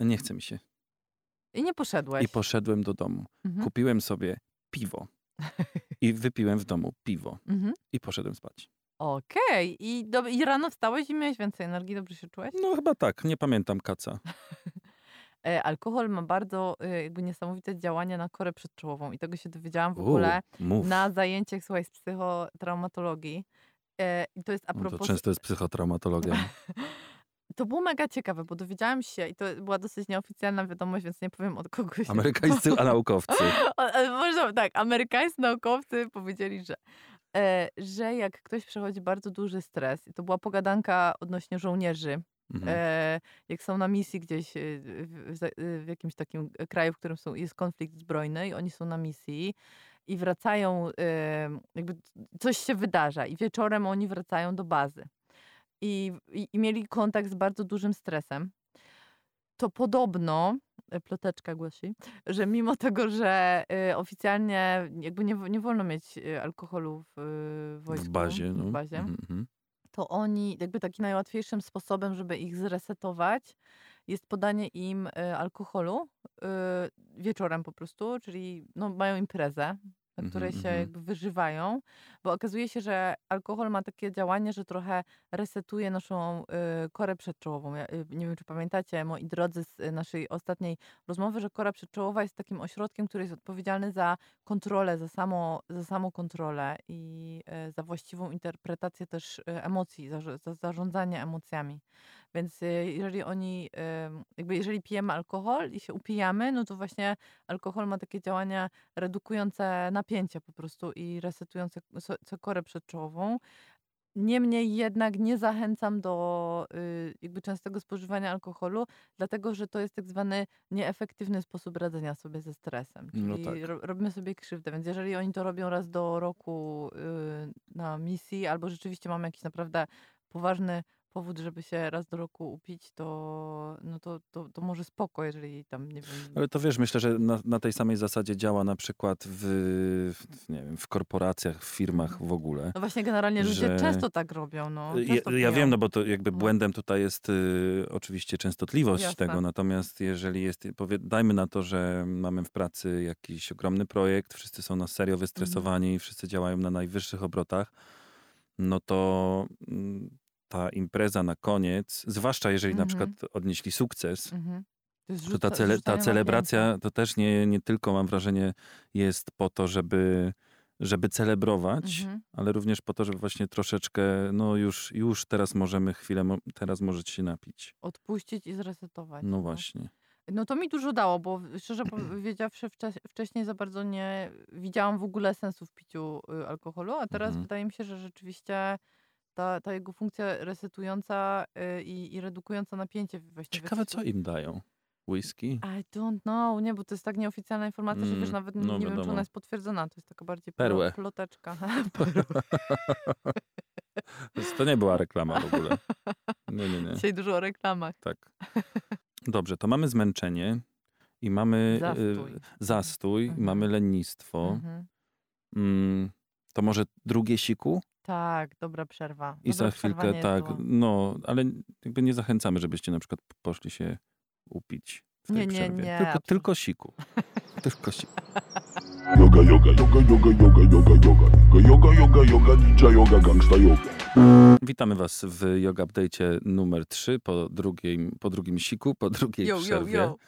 S3: Nie chce mi się.
S2: I nie poszedłeś.
S3: I poszedłem do domu.
S2: Mhm.
S3: Kupiłem sobie piwo i wypiłem w domu piwo
S2: Mhm.
S3: i poszedłem spać.
S2: Okej. I, do, I rano wstałeś i miałeś więcej energii, dobrze się czułeś?
S3: No chyba tak, nie pamiętam kaca.
S2: E, alkohol ma bardzo e, jakby niesamowite działanie na korę przedczołową i tego się dowiedziałam w
S3: U,
S2: ogóle
S3: mów.
S2: na zajęciach, słuchaj, z psychotraumatologii. E, I to jest a
S3: No to
S2: propos...
S3: często jest psychotraumatologia.
S2: To było mega ciekawe, bo dowiedziałam się, i to była dosyć nieoficjalna wiadomość, więc nie powiem od kogo się...
S3: Amerykańscy naukowcy.
S2: Ale Można, tak, amerykańscy naukowcy powiedzieli, że, e, że jak ktoś przechodzi bardzo duży stres, i to była pogadanka odnośnie żołnierzy,
S3: Mhm.
S2: e, jak są na misji gdzieś e, w, w, w jakimś takim kraju, w którym są, jest konflikt zbrojny i oni są na misji i wracają, e, jakby coś się wydarza i wieczorem oni wracają do bazy. I, i, i mieli kontakt z bardzo dużym stresem. To podobno, e, ploteczka głosi, że mimo tego, że e, oficjalnie jakby nie, nie wolno mieć e, alkoholu w, wojsku,
S3: w bazie. No.
S2: w bazie
S3: Mhm, mhm.
S2: to oni, jakby taki najłatwiejszym sposobem, żeby ich zresetować, jest podanie im alkoholu wieczorem po prostu, czyli no, mają imprezę na
S3: Mhm,
S2: której się
S3: mhm.
S2: jakby wyżywają, bo okazuje się, że alkohol ma takie działanie, że trochę resetuje naszą y, korę przedczołową. Ja, y, nie wiem, czy pamiętacie, moi drodzy, z y, naszej ostatniej rozmowy, że kora przedczołowa jest takim ośrodkiem, który jest odpowiedzialny za kontrolę, za, samo, za samą kontrolę i y, za właściwą interpretację też y, emocji, za, za zarządzanie emocjami. Więc y, jeżeli oni, jakby jeżeli pijemy alkohol i się upijamy, no to właśnie alkohol ma takie działania redukujące napięcie po prostu i resetujące korę przedczołową. Niemniej jednak nie zachęcam do y, jakby częstego spożywania alkoholu, dlatego że to jest tak zwany nieefektywny sposób radzenia sobie ze stresem. Czyli
S3: No tak.
S2: ro- robimy sobie krzywdę. Więc jeżeli oni to robią raz do roku y, na misji, albo rzeczywiście mamy jakiś naprawdę poważny powód, żeby się raz do roku upić, to, no to, to, to może spoko, jeżeli tam, nie wiem...
S3: Ale to wiesz, myślę, że na, na tej samej zasadzie działa na przykład w, w, nie wiem, w korporacjach, w firmach w ogóle.
S2: No właśnie generalnie ludzie
S3: że-
S2: często tak robią, no.
S3: Ja,
S2: często
S3: ja
S2: piją.
S3: wiem, no bo to jakby
S2: No.
S3: błędem tutaj jest y, oczywiście częstotliwość
S2: Jasne.
S3: tego, natomiast jeżeli jest, powie, dajmy na to, że mamy w pracy jakiś ogromny projekt, wszyscy są na serio wystresowani, wszyscy działają na najwyższych obrotach, no to mm, ta impreza na koniec, zwłaszcza jeżeli na
S2: Mhm.
S3: przykład odnieśli sukces,
S2: Mhm. To,
S3: to ta, cele, ta celebracja to też nie, nie tylko mam wrażenie jest po to, żeby, żeby celebrować.
S2: Mhm.
S3: ale również po to, żeby właśnie troszeczkę, no już, już teraz możemy chwilę, teraz możecie się napić.
S2: Odpuścić i zresetować.
S3: No właśnie.
S2: No to mi dużo dało, bo szczerze powiedziawszy, wcze- wcześniej za bardzo nie widziałam w ogóle sensu w piciu y, alkoholu, a teraz wydaje mi się, że rzeczywiście ta, ta jego funkcja resetująca y, i, i redukująca napięcie właściwie.
S3: Ciekawe, co im dają. Whisky?
S2: I don't know, nie, bo to jest tak nieoficjalna informacja, że wiesz,
S3: Mm,
S2: nawet
S3: no
S2: nie wiem, czy
S3: wiadomo.
S2: ona jest potwierdzona. To jest taka bardziej
S3: Perłę.
S2: ploteczka.
S3: To nie była reklama w ogóle. Nie, nie, nie.
S2: Dzisiaj dużo o reklamach.
S3: Tak. Dobrze, to mamy zmęczenie i mamy y,
S2: Zastój.
S3: zastój i
S2: Mhm.
S3: mamy lenistwo.
S2: Mhm.
S3: Mm, to może drugie siku?
S2: Tak, dobra przerwa.
S3: I
S2: Dobre
S3: za chwilkę, tak, no, ale jakby nie zachęcamy, żebyście na przykład poszli się upić w tej
S2: Nie, nie,
S3: przerwie.
S2: nie,
S3: Tylko,
S2: absolutnie.
S3: tylko siku. tylko siku.
S1: Yoga, yoga, yoga, yoga, yoga, yoga, yoga. Yoga, yoga, yoga, ninja yoga, gangsta yoga.
S3: Witamy Was w Yoga Update'cie numer 3 po drugim, po drugim siku, po drugiej
S2: Yo, yo,
S3: przerwie.
S2: yo.
S3: Mm, y,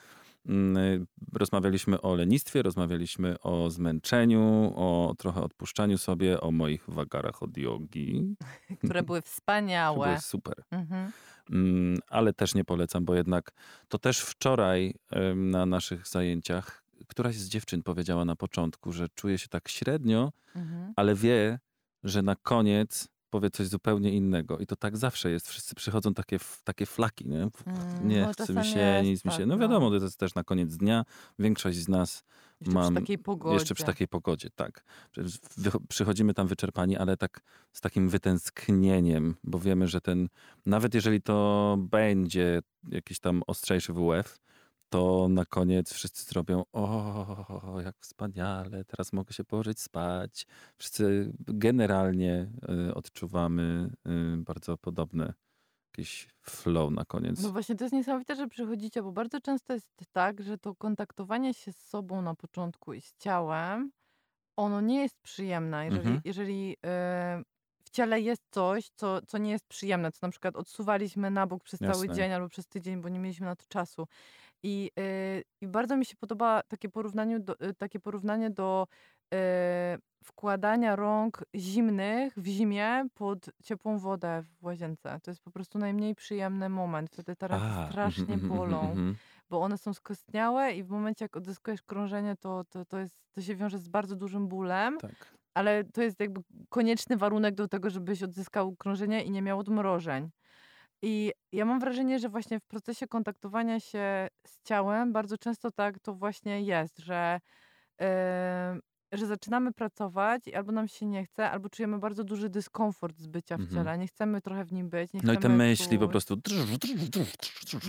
S3: Rozmawialiśmy o lenistwie, rozmawialiśmy o zmęczeniu, o trochę odpuszczaniu sobie, o moich wagarach od jogi.
S2: Które były wspaniałe.
S3: było super.
S2: Mhm.
S3: Mm, ale też nie polecam, bo jednak to też wczoraj na naszych zajęciach któraś z dziewczyn powiedziała na początku, że czuje się tak średnio,
S2: Mhm.
S3: ale wie, że na koniec powie coś zupełnie innego. I to tak zawsze jest. Wszyscy przychodzą takie, takie flaki, nie?
S2: Mm,
S3: Nie
S2: no
S3: chce mi się,
S2: jest
S3: nic mi
S2: tak,
S3: się. No
S2: no.
S3: wiadomo, to jest też na koniec dnia. Większość z nas
S2: Jeszcze
S3: mam-
S2: przy takiej pogodzie.
S3: jeszcze przy takiej pogodzie, tak. Przychodzimy tam wyczerpani, ale tak z takim wytęsknieniem, bo wiemy, że ten, nawet jeżeli to będzie jakiś tam ostrzejszy WF, to na koniec wszyscy zrobią, o, jak wspaniale, teraz mogę się położyć spać. Wszyscy generalnie y, odczuwamy y, bardzo podobne jakieś flow na koniec.
S2: No właśnie, to jest niesamowite, że przychodzicie, bo bardzo często jest tak, że to kontaktowanie się z sobą na początku i z ciałem, ono nie jest przyjemne. Jeżeli,
S3: Mhm.
S2: jeżeli e, w ciele jest coś, co, co nie jest przyjemne, co na przykład odsuwaliśmy na bok przez cały
S3: Jasne.
S2: dzień albo przez tydzień, bo nie mieliśmy na to czasu. I, e, i bardzo mi się podoba takie porównanie do, e, takie porównanie do e, wkładania rąk zimnych w zimie pod ciepłą wodę w łazience. To jest po prostu najmniej przyjemny moment. Wtedy te ręce
S3: A,
S2: strasznie
S3: mhm, mhm,
S2: bolą,
S3: mhm.
S2: bo one są skostniałe i w momencie, jak odzyskujesz krążenie, to, to, to, jest, to się wiąże z bardzo dużym bólem,
S3: Tak.
S2: ale to jest jakby konieczny warunek do tego, żebyś odzyskał krążenie i nie miał odmrożeń. I ja mam wrażenie, że właśnie w procesie kontaktowania się z ciałem bardzo często tak to właśnie jest, że, em, że zaczynamy pracować i albo nam się nie chce, albo czujemy bardzo duży dyskomfort z bycia w
S3: Mhm.
S2: ciele. Nie chcemy trochę w nim być. Nie
S3: No i te myśli po prostu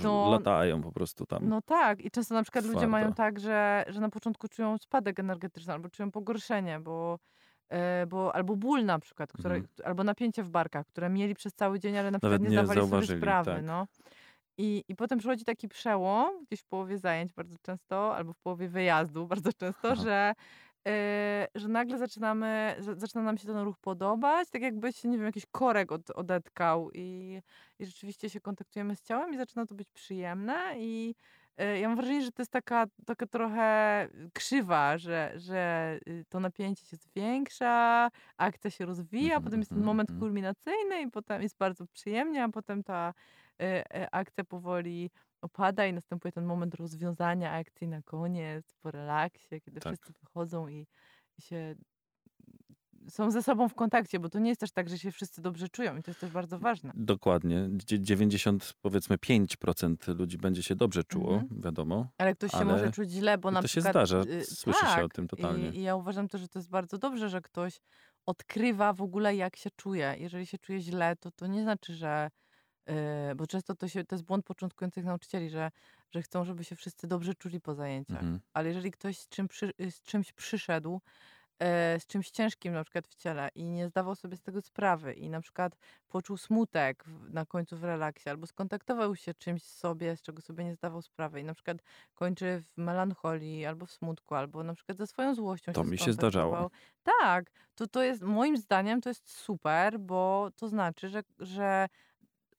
S2: No,
S3: latają po prostu tam.
S2: No tak, i często na przykład ludzie mają tak, że, że na początku czują spadek energetyczny albo czują pogorszenie, bo, bo albo ból na przykład, które,
S3: Mhm.
S2: albo napięcie w barkach, które mieli przez cały dzień, ale na przykład
S3: Nawet
S2: nie
S3: nie
S2: zdawali sobie sprawy.
S3: tak.
S2: No. I, I potem przychodzi taki przełom, gdzieś w połowie zajęć bardzo często, albo w połowie wyjazdu bardzo często,
S3: Aha.
S2: że, e, że nagle zaczynamy, zaczyna nam się ten ruch podobać, tak jakby się, nie wiem, jakiś korek od, odetkał i, i rzeczywiście się kontaktujemy z ciałem i zaczyna to być przyjemne i e, ja mam wrażenie, że to jest taka, taka trochę krzywa, że, że y, to napięcie się zwiększa, akcja się rozwija,
S3: Mhm,
S2: potem jest ten
S3: mhm,
S2: moment
S3: mhm.
S2: kulminacyjny i potem jest bardzo przyjemnie, a potem ta e, e, akcja powoli opada i następuje ten moment rozwiązania akcji na koniec, po relaksie, kiedy
S3: Tak.
S2: wszyscy wychodzą i, i się są ze sobą w kontakcie, bo to nie jest też tak, że się wszyscy dobrze czują i to jest też bardzo ważne.
S3: Dokładnie. Dzie- 90, powiedzmy 5% ludzi będzie się dobrze czuło,
S2: Mhm.
S3: wiadomo.
S2: Ale ktoś się
S3: Ale
S2: może czuć źle, bo na
S3: to się
S2: przykład...
S3: zdarza,
S2: y,
S3: słyszy się o tym totalnie.
S2: I, I ja uważam też, że to jest bardzo dobrze, że ktoś odkrywa w ogóle, jak się czuje. Jeżeli się czuje źle, to to nie znaczy, że... y, bo często to, się, to jest błąd początkujących nauczycieli, że, że chcą, żeby się wszyscy dobrze czuli po zajęciach.
S3: Mhm.
S2: Ale jeżeli ktoś z, czym przy, z czymś przyszedł, z czymś ciężkim na przykład w ciele i nie zdawał sobie z tego sprawy i na przykład poczuł smutek na końcu w relaksie albo skontaktował się czymś z sobie, z czego sobie nie zdawał sprawy i na przykład kończy w melancholii albo w smutku, albo na przykład ze swoją złością
S3: To
S2: się
S3: mi się zdarzało.
S2: Tak, to, to jest moim zdaniem to jest super, bo to znaczy, że, że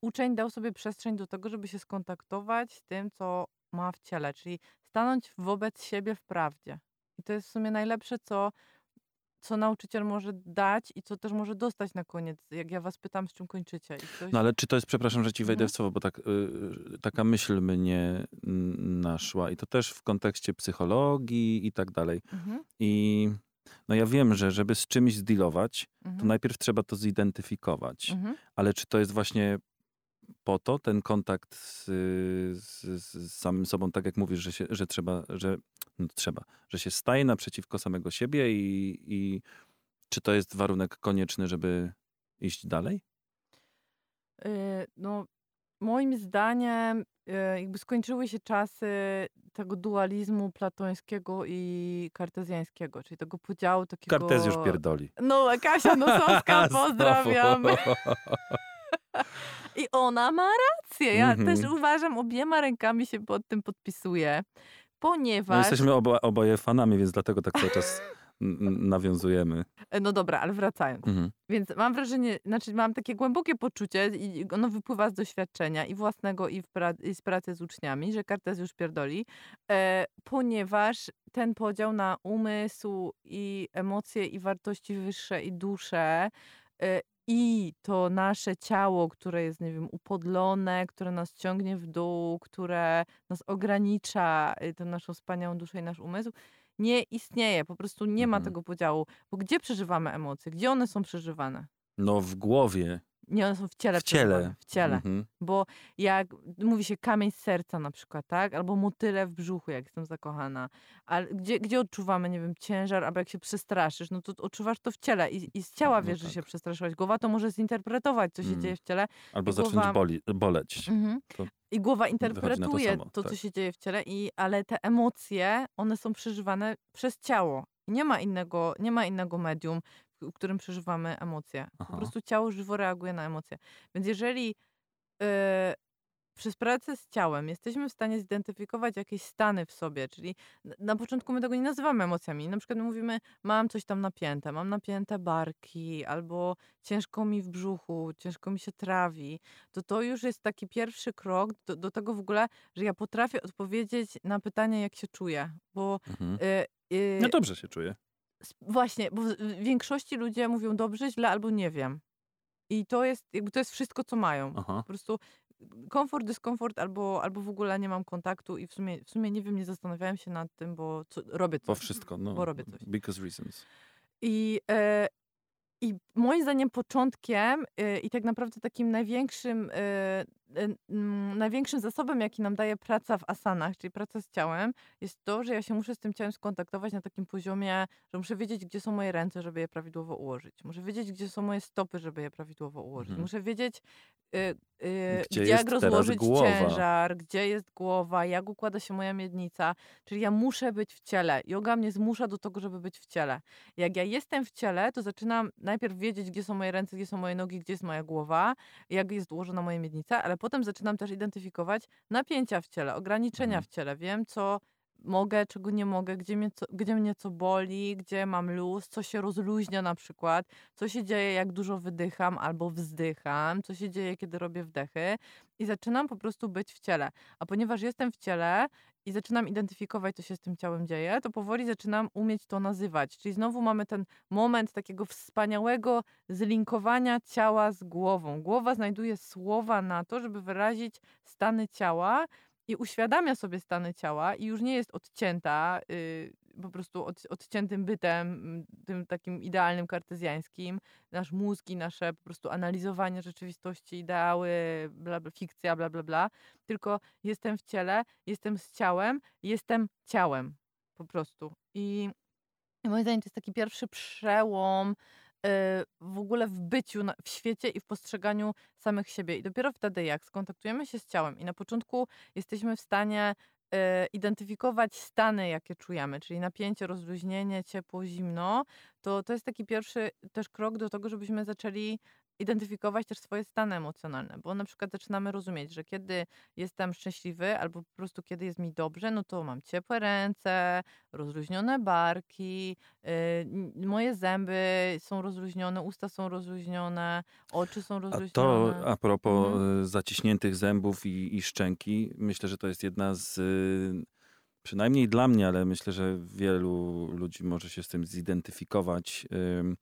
S2: uczeń dał sobie przestrzeń do tego, żeby się skontaktować z tym, co ma w ciele, czyli stanąć wobec siebie w prawdzie. I to jest w sumie najlepsze, co, co nauczyciel może dać i co też może dostać na koniec, jak ja was pytam, z czym kończycie. Ktoś...
S3: No ale czy to jest, przepraszam, że ci wejdę
S2: Mhm.
S3: w słowo, bo tak, y, y, taka myśl mnie naszła i to też w kontekście psychologii i tak dalej.
S2: Mhm,
S3: I no ja wiem, że żeby z czymś zdealować, to
S2: mhm,
S3: najpierw trzeba to zidentyfikować.
S2: mhm.
S3: Ale czy to jest właśnie po to, ten kontakt z, z, z samym sobą, tak jak mówisz, że, się, że trzeba, że no trzeba, że się staje naprzeciwko samego siebie i, i czy to jest warunek konieczny, żeby iść dalej?
S2: Y, No, moim zdaniem y, jakby skończyły się czasy tego dualizmu platońskiego i kartezjańskiego, czyli tego podziału takiego...
S3: Kartez już pierdoli.
S2: No, Kasia Nosowska,
S3: Znowu.
S2: I ona ma rację. Ja
S3: Mhm.
S2: też uważam, obiema rękami się pod tym podpisuję,
S3: No
S2: ponieważ...
S3: jesteśmy obo, oboje fanami, więc dlatego tak cały czas nawiązujemy.
S2: E, No dobra, ale wracając.
S3: Mhm.
S2: Więc mam wrażenie, znaczy mam takie głębokie poczucie i ono wypływa z doświadczenia i własnego i, pra- i z pracy z uczniami, że Kartezjusz pierdoli, e, ponieważ ten podział na umysł i emocje i wartości wyższe i duszę e, i to nasze ciało, które jest, nie wiem, upodlone, które nas ciągnie w dół, które nas ogranicza, y, tę naszą wspaniałą duszę i nasz umysł, nie istnieje. Po prostu nie ma
S3: Mhm.
S2: tego podziału. Bo gdzie przeżywamy emocje? Gdzie one są przeżywane?
S3: No w głowie,
S2: Nie, one są w ciele
S3: w ciele.
S2: W ciele.
S3: Mhm.
S2: Bo jak mówi się kamień z serca na przykład, tak? Albo motyle w brzuchu, jak jestem zakochana. Ale gdzie, gdzie odczuwamy, nie wiem, ciężar, albo jak się przestraszysz, no to odczuwasz to w ciele i, i z ciała
S3: No
S2: wiesz, że
S3: tak.
S2: się przestraszyłaś. Głowa to może zinterpretować, co się
S3: Mm.
S2: dzieje w ciele.
S3: Albo zacząć
S2: głowa-
S3: boli, boleć.
S2: Mhm. I głowa
S3: to
S2: interpretuje
S3: samo,
S2: to, co
S3: tak.
S2: się dzieje w ciele, i, ale te emocje, one są przeżywane przez ciało. Nie ma innego, nie ma innego medium, w którym przeżywamy emocje.
S3: Aha.
S2: Po prostu ciało żywo reaguje na emocje. Więc jeżeli y, przez pracę z ciałem jesteśmy w stanie zidentyfikować jakieś stany w sobie, czyli na początku my tego nie nazywamy emocjami. Na przykład my mówimy, mam coś tam napięte, mam napięte barki, albo ciężko mi w brzuchu, ciężko mi się trawi, to to już jest taki pierwszy krok do, do tego w ogóle, że ja potrafię odpowiedzieć na pytanie, jak się czuję. Bo
S3: Mhm.
S2: y, y,
S3: No dobrze się czuję.
S2: Właśnie, bo w większości ludzie mówią dobrze, źle albo nie wiem. I to jest, jakby to jest wszystko, co mają.
S3: Aha.
S2: Po prostu komfort, dyskomfort albo, albo w ogóle nie mam kontaktu i w sumie, w sumie nie wiem, nie zastanawiałem się nad tym, bo co, robię
S3: Bo
S2: coś.
S3: wszystko, no.
S2: Bo robię coś.
S3: Because reasons.
S2: I, e, I moim zdaniem początkiem e, i tak naprawdę takim największym, e, mm, największym zasobem, jaki nam daje praca w asanach, czyli praca z ciałem, jest to, że ja się muszę z tym ciałem skontaktować na takim poziomie, że muszę wiedzieć, gdzie są moje ręce, żeby je prawidłowo ułożyć. Muszę wiedzieć, gdzie są moje stopy, żeby je prawidłowo ułożyć.
S3: Mhm.
S2: Muszę wiedzieć, e, e,
S3: Gdzie
S2: gdzie jak rozłożyć ciężar, gdzie jest głowa, jak układa się moja miednica. Czyli ja muszę być w ciele. Yoga mnie zmusza do tego, żeby być w ciele. Jak ja jestem w ciele, to zaczynam najpierw wiedzieć, gdzie są moje ręce, gdzie są moje nogi, gdzie jest moja głowa, jak jest ułożona moja miednica, ale potem zaczynam też identyfikować napięcia w ciele, ograniczenia
S3: Mhm.
S2: w ciele. Wiem, co mogę, czego nie mogę, gdzie mnie, co, gdzie mnie co boli, gdzie mam luz, co się rozluźnia na przykład, co się dzieje, jak dużo wydycham albo wzdycham, co się dzieje, kiedy robię wdechy i zaczynam po prostu być w ciele. A ponieważ jestem w ciele i zaczynam identyfikować, co się z tym ciałem dzieje, to powoli zaczynam umieć to nazywać. Czyli znowu mamy ten moment takiego wspaniałego zlinkowania ciała z głową. Głowa znajduje słowa na to, żeby wyrazić stany ciała i uświadamia sobie stany ciała i już nie jest odcięta, yy, po prostu od, odciętym bytem, tym takim idealnym kartezjańskim. Nasz mózg i nasze po prostu analizowanie rzeczywistości, ideały, bla, bla, fikcja, bla, bla, bla. Tylko jestem w ciele, jestem z ciałem, jestem ciałem po prostu. I, moim zdaniem to jest taki pierwszy przełom y, w ogóle w byciu w świecie i w postrzeganiu samych siebie. I dopiero wtedy, jak skontaktujemy się z ciałem i na początku jesteśmy w stanie y, identyfikować stany, jakie czujemy, czyli napięcie, rozluźnienie, ciepło, zimno, to to jest taki pierwszy też krok do tego, żebyśmy zaczęli identyfikować też swoje stany emocjonalne, bo na przykład zaczynamy rozumieć, że kiedy jestem szczęśliwy albo po prostu kiedy jest mi dobrze, no to mam ciepłe ręce, rozluźnione barki, yy, moje zęby są rozluźnione, usta są rozluźnione, oczy są
S3: A
S2: rozluźnione.
S3: to a propos
S2: Mhm.
S3: y, zaciśniętych zębów i, i szczęki, myślę, że to jest jedna z, y, przynajmniej dla mnie, ale myślę, że wielu ludzi może się z tym zidentyfikować, ym,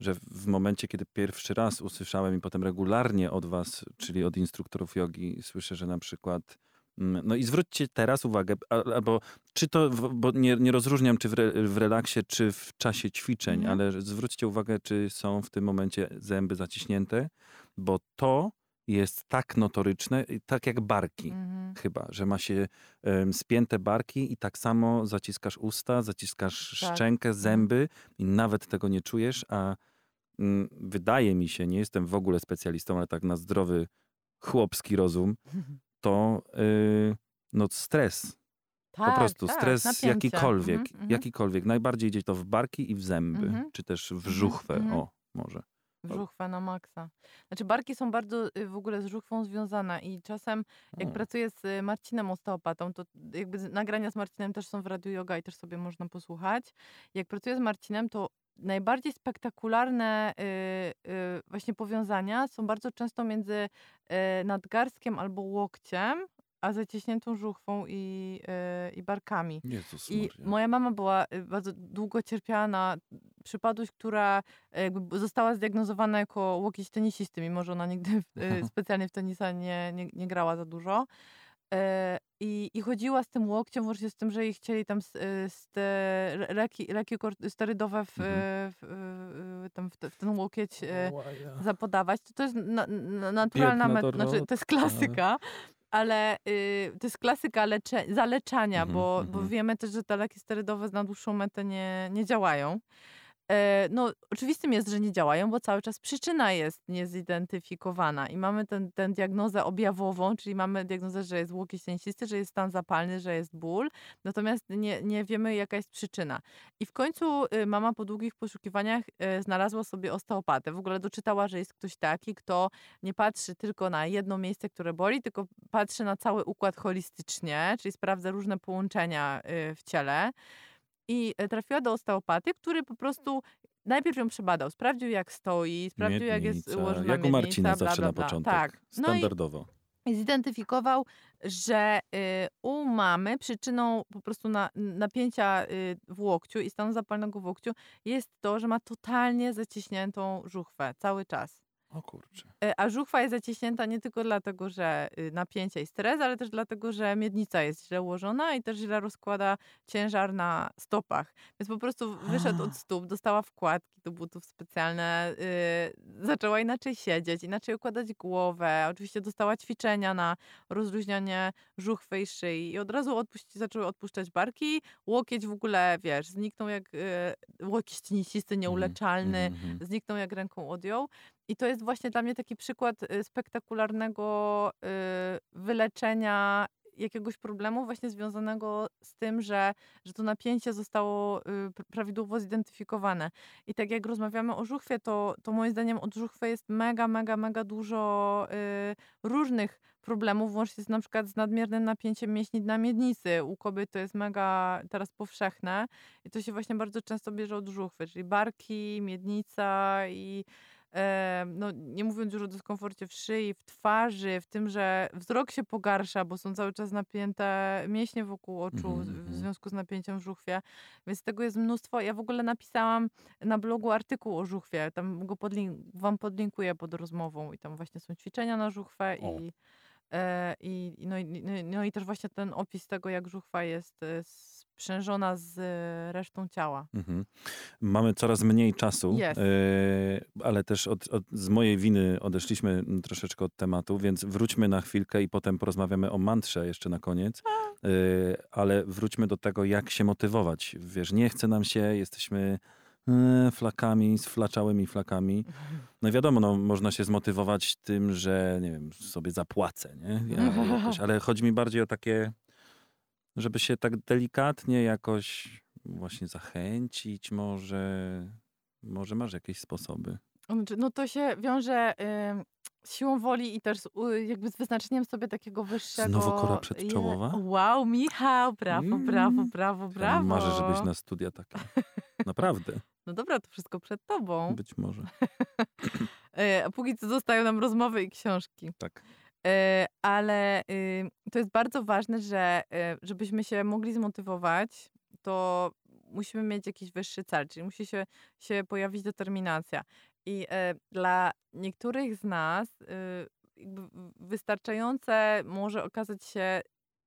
S3: że w momencie, kiedy pierwszy raz usłyszałem i potem regularnie od was, czyli od instruktorów jogi, słyszę, że na przykład mm, no i zwróćcie teraz uwagę, albo czy to, bo nie, nie rozróżniam, czy w, re, w relaksie, czy w czasie ćwiczeń,
S2: Mhm.
S3: ale zwróćcie uwagę, czy są w tym momencie zęby zaciśnięte, bo to jest tak notoryczne, tak jak barki
S2: Mhm.
S3: chyba, że ma się em, spięte barki i tak samo zaciskasz usta, zaciskasz
S2: Tak.
S3: szczękę, zęby i nawet tego nie czujesz, a wydaje mi się, nie jestem w ogóle specjalistą, ale tak na zdrowy chłopski rozum, to y, no stres, po
S2: Tak,
S3: prostu
S2: tak,
S3: stres
S2: napięcie.
S3: jakikolwiek,
S2: Mhm, mhm.
S3: jakikolwiek, najbardziej idzie to w barki i w zęby,
S2: Mhm.
S3: czy też w
S2: Mhm,
S3: żuchwę,
S2: mhm.
S3: o może.
S2: Żuchwę na maksa. Znaczy barki są bardzo y, w ogóle z żuchwą związane i czasem jak
S3: O.
S2: pracuję z y, Marcinem osteopatą, to jakby nagrania z Marcinem też są w Radiu Yoga i też sobie można posłuchać. Jak pracuję z Marcinem, to najbardziej spektakularne y, y, właśnie powiązania są bardzo często między y, nadgarstkiem albo łokciem, a zaciśniętą żuchwą i, y, i barkami.
S3: Jezus
S2: I
S3: Maria.
S2: moja mama była y, bardzo długo cierpiała na przypadłość, która b- została zdiagnozowana jako łokieć tenisisty, mimo że ona nigdy w, y, specjalnie w tenisa nie, nie, nie grała za dużo. E, I, I chodziła z tym łokciem, łącznie z tym, że jej chcieli tam s- y, s- te le- leki, leki sterydowe w,
S3: Mhm.
S2: w, w, tam w, te, w ten łokieć e,
S3: Łaja.
S2: zapodawać. To, to jest na, na, naturalna metoda, znaczy to jest
S3: Dorotka.
S2: klasyka, ale y, to jest klasyka lecze, zaleczania,
S3: Mhm,
S2: bo,
S3: mhm.
S2: bo wiemy też, że te leki sterydowe na dłuższą metę nie, nie działają. E, No, oczywistym jest, że nie działają, bo cały czas przyczyna jest niezidentyfikowana i mamy tę tę diagnozę objawową, czyli mamy diagnozę, że jest łokieć tenisisty, że jest stan zapalny, że jest ból, natomiast nie, nie wiemy, jaka jest przyczyna. I w końcu y, mama po długich poszukiwaniach y, znalazła sobie osteopatę. W ogóle doczytała, że jest ktoś taki, kto nie patrzy tylko na jedno miejsce, które boli, tylko patrzy na cały układ holistycznie, czyli sprawdza różne połączenia y, w ciele. I y, trafiła do osteopaty, który po prostu najpierw ją przebadał, sprawdził jak stoi, sprawdził jak jest
S3: Miednica.
S2: ułożona
S3: Jak u Marcina
S2: miednica,
S3: zawsze
S2: bla,
S3: na
S2: bla.
S3: początek.
S2: Tak. No
S3: Standardowo.
S2: i zidentyfikował, że y, u mamy przyczyną po prostu na, napięcia y, w łokciu i stanu zapalnego w łokciu jest to, że ma totalnie zaciśniętą żuchwę cały czas.
S3: O kurczę.
S2: E, A żuchwa jest zaciśnięta nie tylko dlatego, że y, napięcie i stres, ale też dlatego, że miednica jest źle ułożona i też źle rozkłada ciężar na stopach. Więc po prostu wyszedł od stóp, dostała wkładki do butów specjalne, y, zaczęła inaczej siedzieć, inaczej układać głowę. Oczywiście dostała ćwiczenia na rozluźnianie żuchwy i szyi i od razu odpuści, zaczęły odpuszczać barki. Łokieć w ogóle, wiesz, zniknął jak y, łokieć nieuleczalny,
S3: Mhm, mhm.
S2: zniknął jak ręką odjął. I to jest właśnie dla mnie taki przykład y, spektakularnego y, wyleczenia jakiegoś problemu właśnie związanego z tym, że, że to napięcie zostało y, pr- prawidłowo zidentyfikowane. I tak jak rozmawiamy o żuchwie, to, to moim zdaniem od żuchwy jest mega, mega, mega dużo różnych problemów włącznie z, na przykład z nadmiernym napięciem mięśni dna miednicy. U kobiet to jest mega teraz powszechne i to się właśnie bardzo często bierze od żuchwy, czyli barki, miednica i no, nie mówiąc już o dyskomforcie w szyi, w twarzy, w tym, że wzrok się pogarsza, bo są cały czas napięte mięśnie wokół oczu
S3: Mhm,
S2: w-
S3: mhm.
S2: związku z napięciem w żuchwie, więc tego jest mnóstwo. Ja w ogóle napisałam na blogu artykuł o żuchwie, tam go podlink- wam podlinkuję pod rozmową i tam właśnie są ćwiczenia na żuchwę
S3: O.
S2: i, e, i, i no, i no, i- no i też właśnie ten opis tego, jak żuchwa jest e, sprzężona z e, resztą ciała.
S3: Mhm. Mamy coraz mniej czasu, e, ale też od, od, z mojej winy odeszliśmy mm, troszeczkę od tematu, więc wróćmy na chwilkę i potem porozmawiamy o mantrze jeszcze na koniec. E, ale wróćmy do tego, jak się motywować. Wiesz, nie chce nam się, jesteśmy e, flakami, sflaczałymi flakami. No i wiadomo, no, można się zmotywować tym, że nie wiem, sobie zapłacę, nie? Ja, jakoś, ale chodzi mi bardziej o takie, żeby się tak delikatnie jakoś właśnie zachęcić może. Może masz jakieś sposoby.
S2: Znaczy, No to się wiąże z siłą woli i też z, jakby z wyznaczeniem sobie takiego wyższego...
S3: Znowu kora przedczołowa?
S2: Je- Wow, Michał, brawo, brawo,
S3: Mm.
S2: brawo,
S3: Ja
S2: brawo.
S3: Marzę, żebyś na studia takie. Naprawdę,
S2: No dobra, to wszystko przed tobą.
S3: być może.
S2: E, A póki co zostają nam rozmowy i książki.
S3: Tak.
S2: E, Ale y, to jest bardzo ważne, że e, żebyśmy się mogli zmotywować, to musimy mieć jakiś wyższy cel, czyli musi się, się pojawić determinacja. I e, dla niektórych z nas y, wystarczające może okazać się,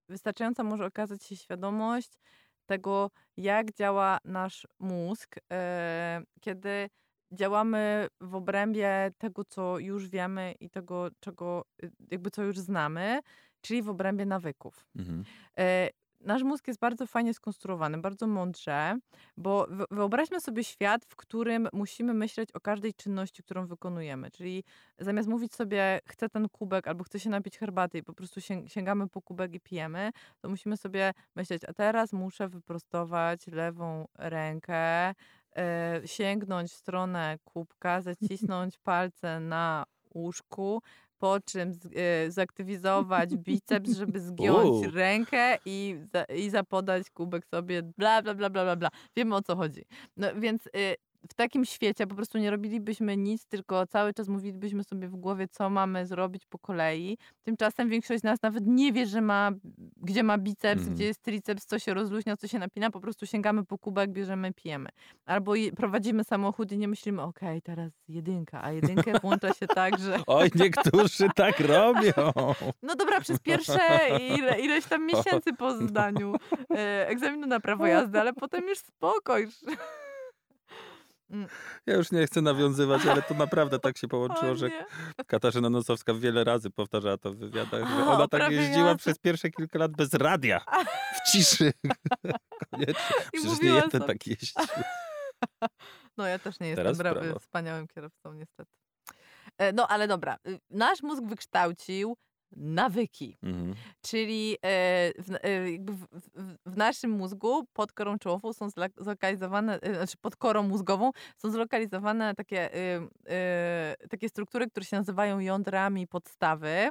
S2: wystarczająca może okazać się świadomość tego, jak działa nasz mózg, e, kiedy działamy w obrębie tego, co już wiemy i tego, czego y, jakby co już znamy, czyli w obrębie nawyków.
S3: Mhm.
S2: Nasz mózg jest bardzo fajnie skonstruowany, bardzo mądrze, bo wy- wyobraźmy sobie świat, w którym musimy myśleć o każdej czynności, którą wykonujemy. Czyli zamiast mówić sobie, chcę ten kubek albo chcę się napić herbaty i po prostu sięg- sięgamy po kubek i pijemy, to musimy sobie myśleć, a teraz muszę wyprostować lewą rękę, e, sięgnąć w stronę kubka, zacisnąć palce na łóżku, po czym z, e, zaktywizować biceps, żeby zgiąć
S3: Uuu.
S2: rękę i, za, i zapodać kubek sobie, bla, bla, bla, bla, bla, bla. Wiemy o co chodzi. No więc y, w takim świecie po prostu nie robilibyśmy nic, tylko cały czas mówilibyśmy sobie w głowie, co mamy zrobić po kolei. Tymczasem większość z nas nawet nie wie, że ma, gdzie ma biceps,
S3: Mhm.
S2: gdzie jest triceps, co się rozluźnia, co się napina. Po prostu sięgamy po kubek, bierzemy, pijemy. Albo prowadzimy samochód i nie myślimy, okej, teraz jedynka, a jedynkę włącza się tak, że
S3: Oj, niektórzy tak robią.
S2: no dobra, przez pierwsze ile, ileś tam miesięcy po zdaniu e, egzaminu na prawo jazdy, ale potem już spokój.
S3: Ja już nie chcę nawiązywać, ale to naprawdę tak się połączyło, że. Katarzyna Nosowska wiele razy powtarzała to w wywiadach, że ona tak jeździła przez pierwsze kilka lat bez radia, w ciszy. Koniecznie. Przecież nie jeden tak jeździł.
S2: No ja też nie jestem
S3: Teraz
S2: bra-
S3: brawo.
S2: wspaniałym kierowcą niestety. E, No ale dobra, y, nasz mózg wykształcił nawyki.
S3: Mhm.
S2: Czyli e, w, e, w, w, w naszym mózgu pod korą czołową są zlokalizowane, e, znaczy pod korą mózgową są zlokalizowane takie, e, e, takie struktury, które się nazywają jądrami podstawy.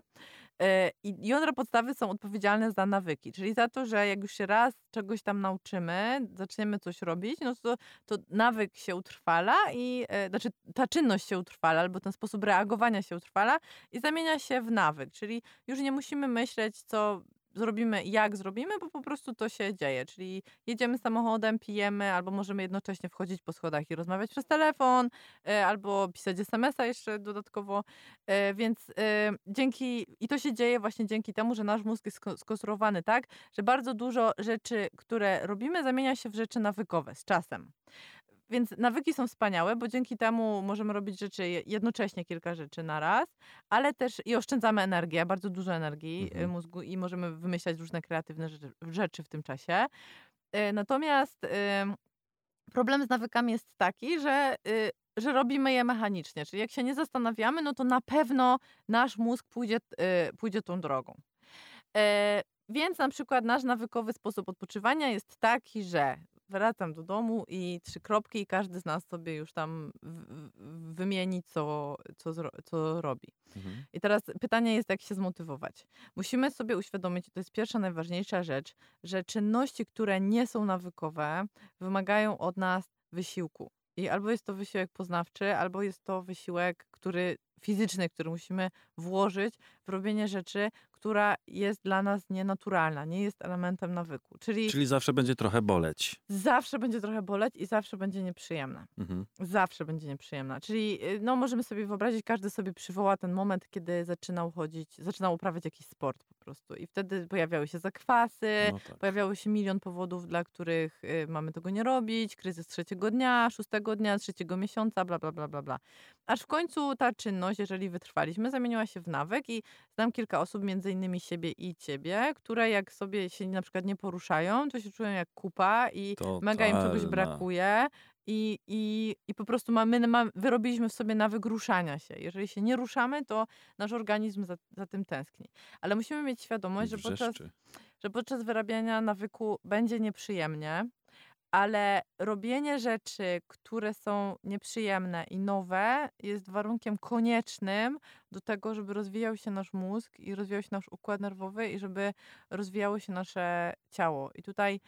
S2: E, I jądra podstawy są odpowiedzialne za nawyki, czyli za to, że jak już się raz czegoś tam nauczymy, zaczniemy coś robić, no to, to nawyk się utrwala i, e, znaczy ta czynność się utrwala, albo ten sposób reagowania się utrwala i zamienia się w nawyk, czyli już nie musimy myśleć, co zrobimy jak zrobimy, bo po prostu to się dzieje. Czyli jedziemy samochodem, pijemy, albo możemy jednocześnie wchodzić po schodach i rozmawiać przez telefon, e, albo pisać SMS-a jeszcze dodatkowo. E, Więc e, dzięki, i to się dzieje właśnie dzięki temu, że nasz mózg jest sko- skonstruowany tak, że bardzo dużo rzeczy, które robimy, zamienia się w rzeczy nawykowe z czasem. Więc nawyki są wspaniałe, bo dzięki temu możemy robić rzeczy je- jednocześnie, kilka rzeczy na raz, ale też i oszczędzamy energię, bardzo dużo energii
S3: Mhm.
S2: y, mózgu i możemy wymyślać różne kreatywne rzeczy, rzeczy w tym czasie. Y, Natomiast problem z nawykami jest taki, że, y, że robimy je mechanicznie, czyli jak się nie zastanawiamy, no to na pewno nasz mózg pójdzie, pójdzie tą drogą. Więc na przykład nasz nawykowy sposób odpoczywania jest taki, że wracam do domu i trzy kropki i każdy z nas sobie już tam wymieni, co, co, co robi.
S3: Mhm.
S2: I teraz pytanie jest, jak się zmotywować. Musimy sobie uświadomić, to jest pierwsza, najważniejsza rzecz, że czynności, które nie są nawykowe, wymagają od nas wysiłku. I albo jest to wysiłek poznawczy, albo jest to wysiłek, który fizyczny, który musimy włożyć w robienie rzeczy, która jest dla nas nienaturalna, nie jest elementem nawyku. Czyli,
S3: Czyli zawsze będzie trochę boleć.
S2: zawsze będzie trochę boleć i zawsze będzie nieprzyjemna.
S3: Mhm.
S2: Zawsze będzie nieprzyjemna. Czyli y, no, możemy sobie wyobrazić, każdy sobie przywoła ten moment, kiedy zaczynał chodzić, zaczynał uprawiać jakiś sport po prostu. I wtedy pojawiały się zakwasy,
S3: No tak.
S2: pojawiało się milion powodów, dla których y, mamy tego nie robić, kryzys trzeciego dnia, szóstego dnia, trzeciego miesiąca, bla, bla, bla, bla, bla. Aż w końcu ta czynność, jeżeli wytrwaliśmy, zamieniła się w nawyk i znam kilka osób, między innymi siebie i ciebie, które jak sobie się na przykład nie poruszają, to się czują jak kupa i mega im czegoś
S3: Totalna.
S2: brakuje. I, i, I po prostu mamy, mamy, wyrobiliśmy w sobie nawyk ruszania się. Jeżeli się nie ruszamy, to nasz organizm za, za tym tęskni. Ale musimy mieć świadomość, że podczas, że podczas wyrabiania nawyku będzie nieprzyjemnie, ale robienie rzeczy, które są nieprzyjemne i nowe, jest warunkiem koniecznym do tego, żeby rozwijał się nasz mózg i rozwijał się nasz układ nerwowy i żeby rozwijało się nasze ciało. I tutaj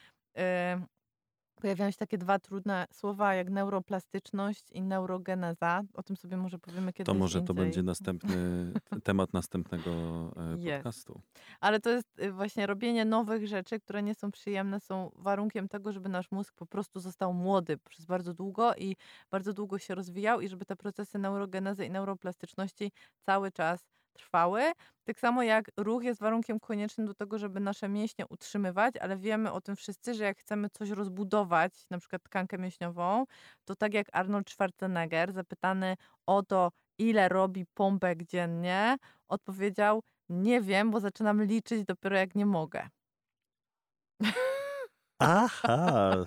S2: pojawiają się takie dwa trudne słowa jak neuroplastyczność i neurogeneza. O tym sobie może powiemy kiedyś
S3: To może to będzie następny temat następnego e, podcastu.
S2: Ale to jest y, właśnie robienie nowych rzeczy, które nie są przyjemne, są warunkiem tego, żeby nasz mózg po prostu został młody przez bardzo długo i bardzo długo się rozwijał i żeby te procesy neurogenezy i neuroplastyczności cały czas trwały. Tak samo jak ruch jest warunkiem koniecznym do tego, żeby nasze mięśnie utrzymywać, ale wiemy o tym wszyscy, że jak chcemy coś rozbudować, na przykład tkankę mięśniową, to tak jak Arnold Schwarzenegger, zapytany o to, ile robi pompek dziennie, odpowiedział: Nie wiem, bo zaczynam liczyć dopiero jak nie mogę.
S3: Aha,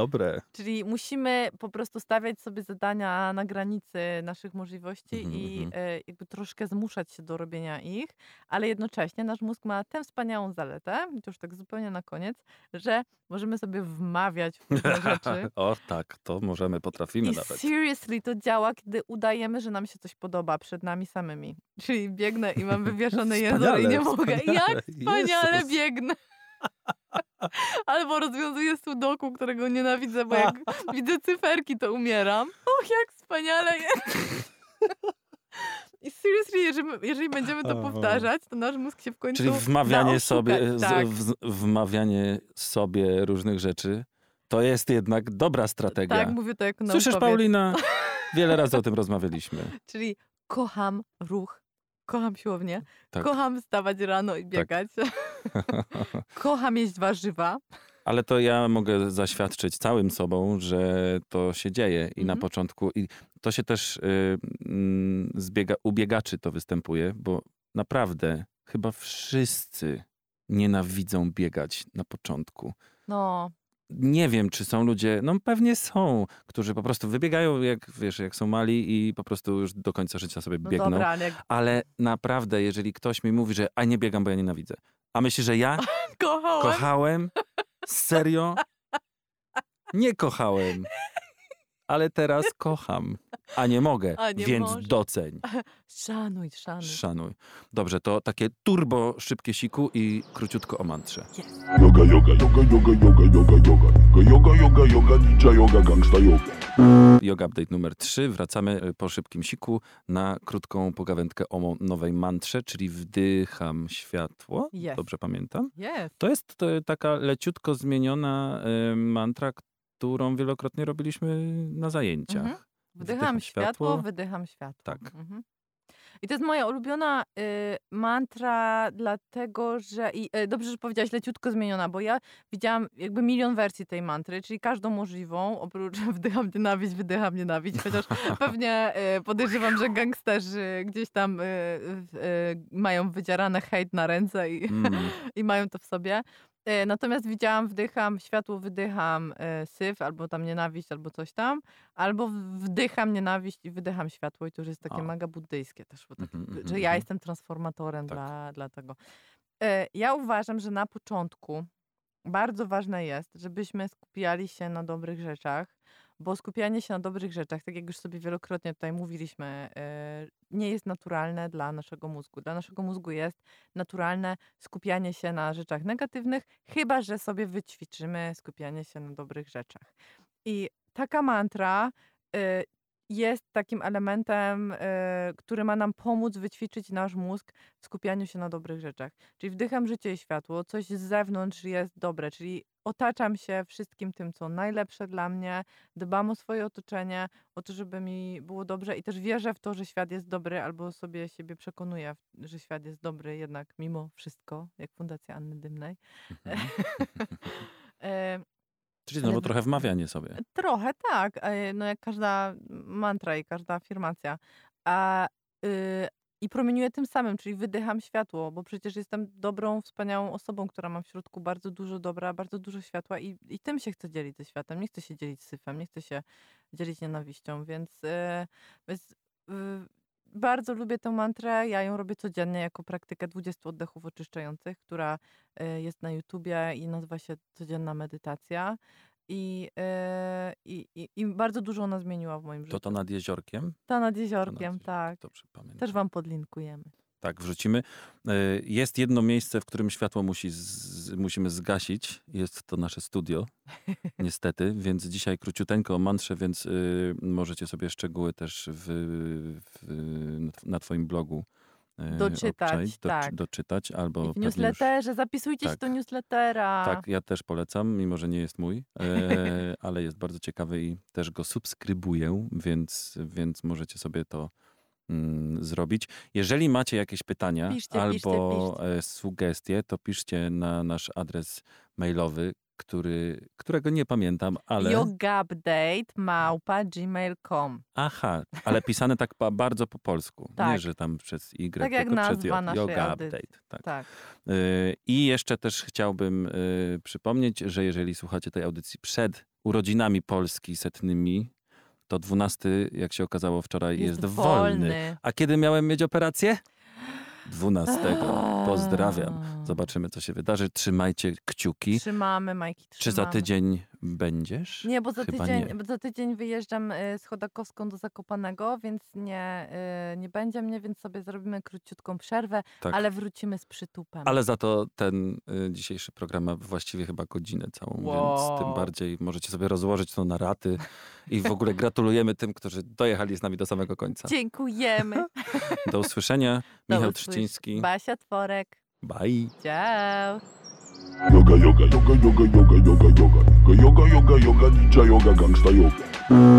S3: dobre.
S2: Czyli musimy po prostu stawiać sobie zadania na granicy naszych możliwości
S3: Mhm,
S2: i
S3: mhm.
S2: e, jakby troszkę zmuszać się do robienia ich, ale jednocześnie nasz mózg ma tę wspaniałą zaletę, to już tak zupełnie na koniec, że możemy sobie wmawiać rzeczy.
S3: o tak, to możemy, potrafimy
S2: I
S3: nawet.
S2: seriously to działa, kiedy udajemy, że nam się coś podoba przed nami samymi. Czyli biegnę i mam wywieszony język i nie mogę. Jak wspaniale
S3: Jezus.
S2: biegnę. Albo rozwiązuję sudoku, którego nienawidzę, bo jak widzę cyferki, to umieram. Och, jak wspaniale jest. I seriously, jeżeli, jeżeli będziemy to
S3: Aha.
S2: powtarzać, to nasz mózg się w końcu
S3: Czyli wmawianie sobie, z,
S2: Tak,
S3: wmawianie sobie różnych rzeczy, to jest jednak dobra strategia.
S2: tak, mówię to jako
S3: Słyszysz,
S2: naukowiec.
S3: Paulina? Wiele razy o tym rozmawialiśmy.
S2: Czyli kocham ruch, kocham siłownię,
S3: Tak.
S2: kocham wstawać rano i biegać, kocham jeść warzywa.
S3: Ale to ja mogę zaświadczyć całym sobą, że to się dzieje i na
S2: Mhm.
S3: początku, i to się też y, mm, zbiega, u biegaczy to występuje, bo naprawdę chyba wszyscy nienawidzą biegać na początku.
S2: No,
S3: Nie wiem, czy są ludzie, no pewnie są, którzy po prostu wybiegają, jak wiesz, jak są mali i po prostu już do końca życia sobie
S2: no
S3: biegną.
S2: dobra, ale jak
S3: Ale naprawdę, jeżeli ktoś mi mówi, że a nie biegam, bo ja nienawidzę. A myśli, że ja
S2: kochałem,
S3: kochałem? Serio? Nie kochałem. Ale teraz kocham, a nie mogę,
S2: A nie
S3: więc
S2: możesz.
S3: doceń,
S2: szanuj, szanuj.
S3: szanuj. Dobrze, to takie turbo szybkie siku i króciutko o mantrze.
S1: Yoga, yoga, yoga, yoga, yoga, yoga, yoga. Yoga, yoga, yoga, ninja yoga, gangsta yoga.
S3: Yoga update numer 3. Wracamy e, po szybkim siku na krótką pogawędkę o nowej mantrze, czyli wdycham światło.
S2: Jest.
S3: Dobrze pamiętam?
S2: Jest.
S3: To jest e, taka leciutko zmieniona e, mantra, którą wielokrotnie robiliśmy na zajęciach.
S2: Mhm. Wdycham
S3: Wdycham
S2: światło,
S3: światło.
S2: wydycham światło.
S3: Tak.
S2: Mhm. I to jest moja ulubiona y, mantra, dlatego że. I, y, dobrze, że powiedziałaś leciutko zmieniona, bo ja widziałam jakby milion wersji tej mantry, czyli każdą możliwą, oprócz wdycham nienawiść, wydycham nienawiść. Chociaż pewnie y, podejrzewam, że gangsterzy gdzieś tam y, y, mają wydzierane hejt na ręce i,
S3: Mm.
S2: i mają to w sobie. E, Natomiast widziałam, wdycham, światło wydycham, e, syf, albo tam nienawiść, albo coś tam, albo wdycham nienawiść i wydycham światło i to już jest takie
S3: O.
S2: mega buddyjskie też, bo tak,
S3: Mhm, mhm,
S2: że ja
S3: mhm.
S2: jestem transformatorem
S3: Tak.
S2: dla, dla tego. E, Ja uważam, że na początku bardzo ważne jest, żebyśmy skupiali się na dobrych rzeczach, bo skupianie się na dobrych rzeczach, tak jak już sobie wielokrotnie tutaj mówiliśmy, yy, nie jest naturalne dla naszego mózgu. Dla naszego mózgu jest naturalne skupianie się na rzeczach negatywnych, chyba że sobie wyćwiczymy skupianie się na dobrych rzeczach. I taka mantra yy, jest takim elementem, yy, który ma nam pomóc wyćwiczyć nasz mózg w skupianiu się na dobrych rzeczach. Czyli wdycham życie i światło, coś z zewnątrz jest dobre, czyli otaczam się wszystkim tym, co najlepsze dla mnie, dbam o swoje otoczenie, o to, żeby mi było dobrze i też wierzę w to, że świat jest dobry, albo sobie siebie przekonuję, że świat jest dobry jednak mimo wszystko, jak Fundacja Anny Dymnej.
S3: Mhm.
S2: E,
S3: Czyli znowu trochę wmawianie sobie.
S2: Trochę tak, e, no jak każda mantra i każda afirmacja. A, y, I promieniuję tym samym, czyli wydycham światło, bo przecież jestem dobrą, wspaniałą osobą, która ma w środku bardzo dużo dobra, bardzo dużo światła i, i tym się chcę dzielić ze światem. Nie chcę się dzielić syfem, nie chcę się dzielić nienawiścią, więc, y, więc y, bardzo lubię tę mantrę. Ja ją robię codziennie jako praktykę 20 oddechów oczyszczających, która y, jest na YouTubie i nazywa się Codzienna Medytacja. I, y, i, i, I bardzo dużo ona zmieniła w moim życiu.
S3: To to nad jeziorkiem?
S2: Ta nad jeziorkiem,
S3: nad
S2: tak.
S3: Dobrze pamiętam.
S2: Też wam podlinkujemy.
S3: Tak, wrzucimy. E, Jest jedno miejsce, w którym światło musi z, musimy zgasić. Jest to nasze studio, niestety. Więc dzisiaj króciuteńko o mantrze, więc y, możecie sobie szczegóły też w, w, na twoim blogu
S2: Doczytać,
S3: obczaić,
S2: tak.
S3: doczytać albo
S2: I w
S3: pewnie już-
S2: newsletterze, zapisujcie się
S3: Tak.
S2: do newslettera.
S3: Tak, ja też polecam, mimo że nie jest mój, e, ale jest bardzo ciekawy i też go subskrybuję, więc, więc możecie sobie to mm, zrobić. Jeżeli macie jakieś pytania
S2: Piszcie,
S3: albo
S2: piszcie,
S3: e, sugestie, to piszcie na nasz adres mailowy, który, którego nie pamiętam, ale...
S2: Yogaupdate małpa gmail.com.
S3: Aha, ale pisane tak ba- bardzo po polsku. Nie,
S2: Tak.
S3: że tam przez Y,
S2: Tak jak
S3: tylko przez Yoga. Update. Tak.
S2: Tak.
S3: Y, I jeszcze też chciałbym y, przypomnieć, że jeżeli słuchacie tej audycji przed urodzinami Polski setnymi, to 12, jak się okazało wczoraj, jest, wolny. A kiedy miałem mieć operację? 12. Pozdrawiam. Zobaczymy, co się wydarzy. Trzymajcie kciuki.
S2: Trzymamy, Majki,
S3: Czy
S2: trzymamy.
S3: za tydzień będziesz?
S2: Nie, bo za
S3: Chyba
S2: tydzień,
S3: nie.
S2: bo za tydzień wyjeżdżam y, z Chodakowską do Zakopanego, więc nie, y, nie będzie mnie, więc sobie zrobimy króciutką przerwę,
S3: Tak.
S2: ale wrócimy z przytupem.
S3: Ale za to ten y, dzisiejszy program ma właściwie chyba godzinę całą, więc tym
S2: Wow.
S3: bardziej możecie sobie rozłożyć to na raty. I w ogóle gratulujemy tym, którzy dojechali z nami do samego końca.
S2: Dziękujemy.
S3: Do usłyszenia.
S2: Do
S3: Michał
S2: usłysz-
S3: Trzciński.
S2: Basia Tworek.
S3: Bye.
S2: Ciao.
S1: Yoga, yoga, yoga, yoga, yoga, yoga, yoga. Yoga, yoga, yoga, ninja yoga, gangsta yoga.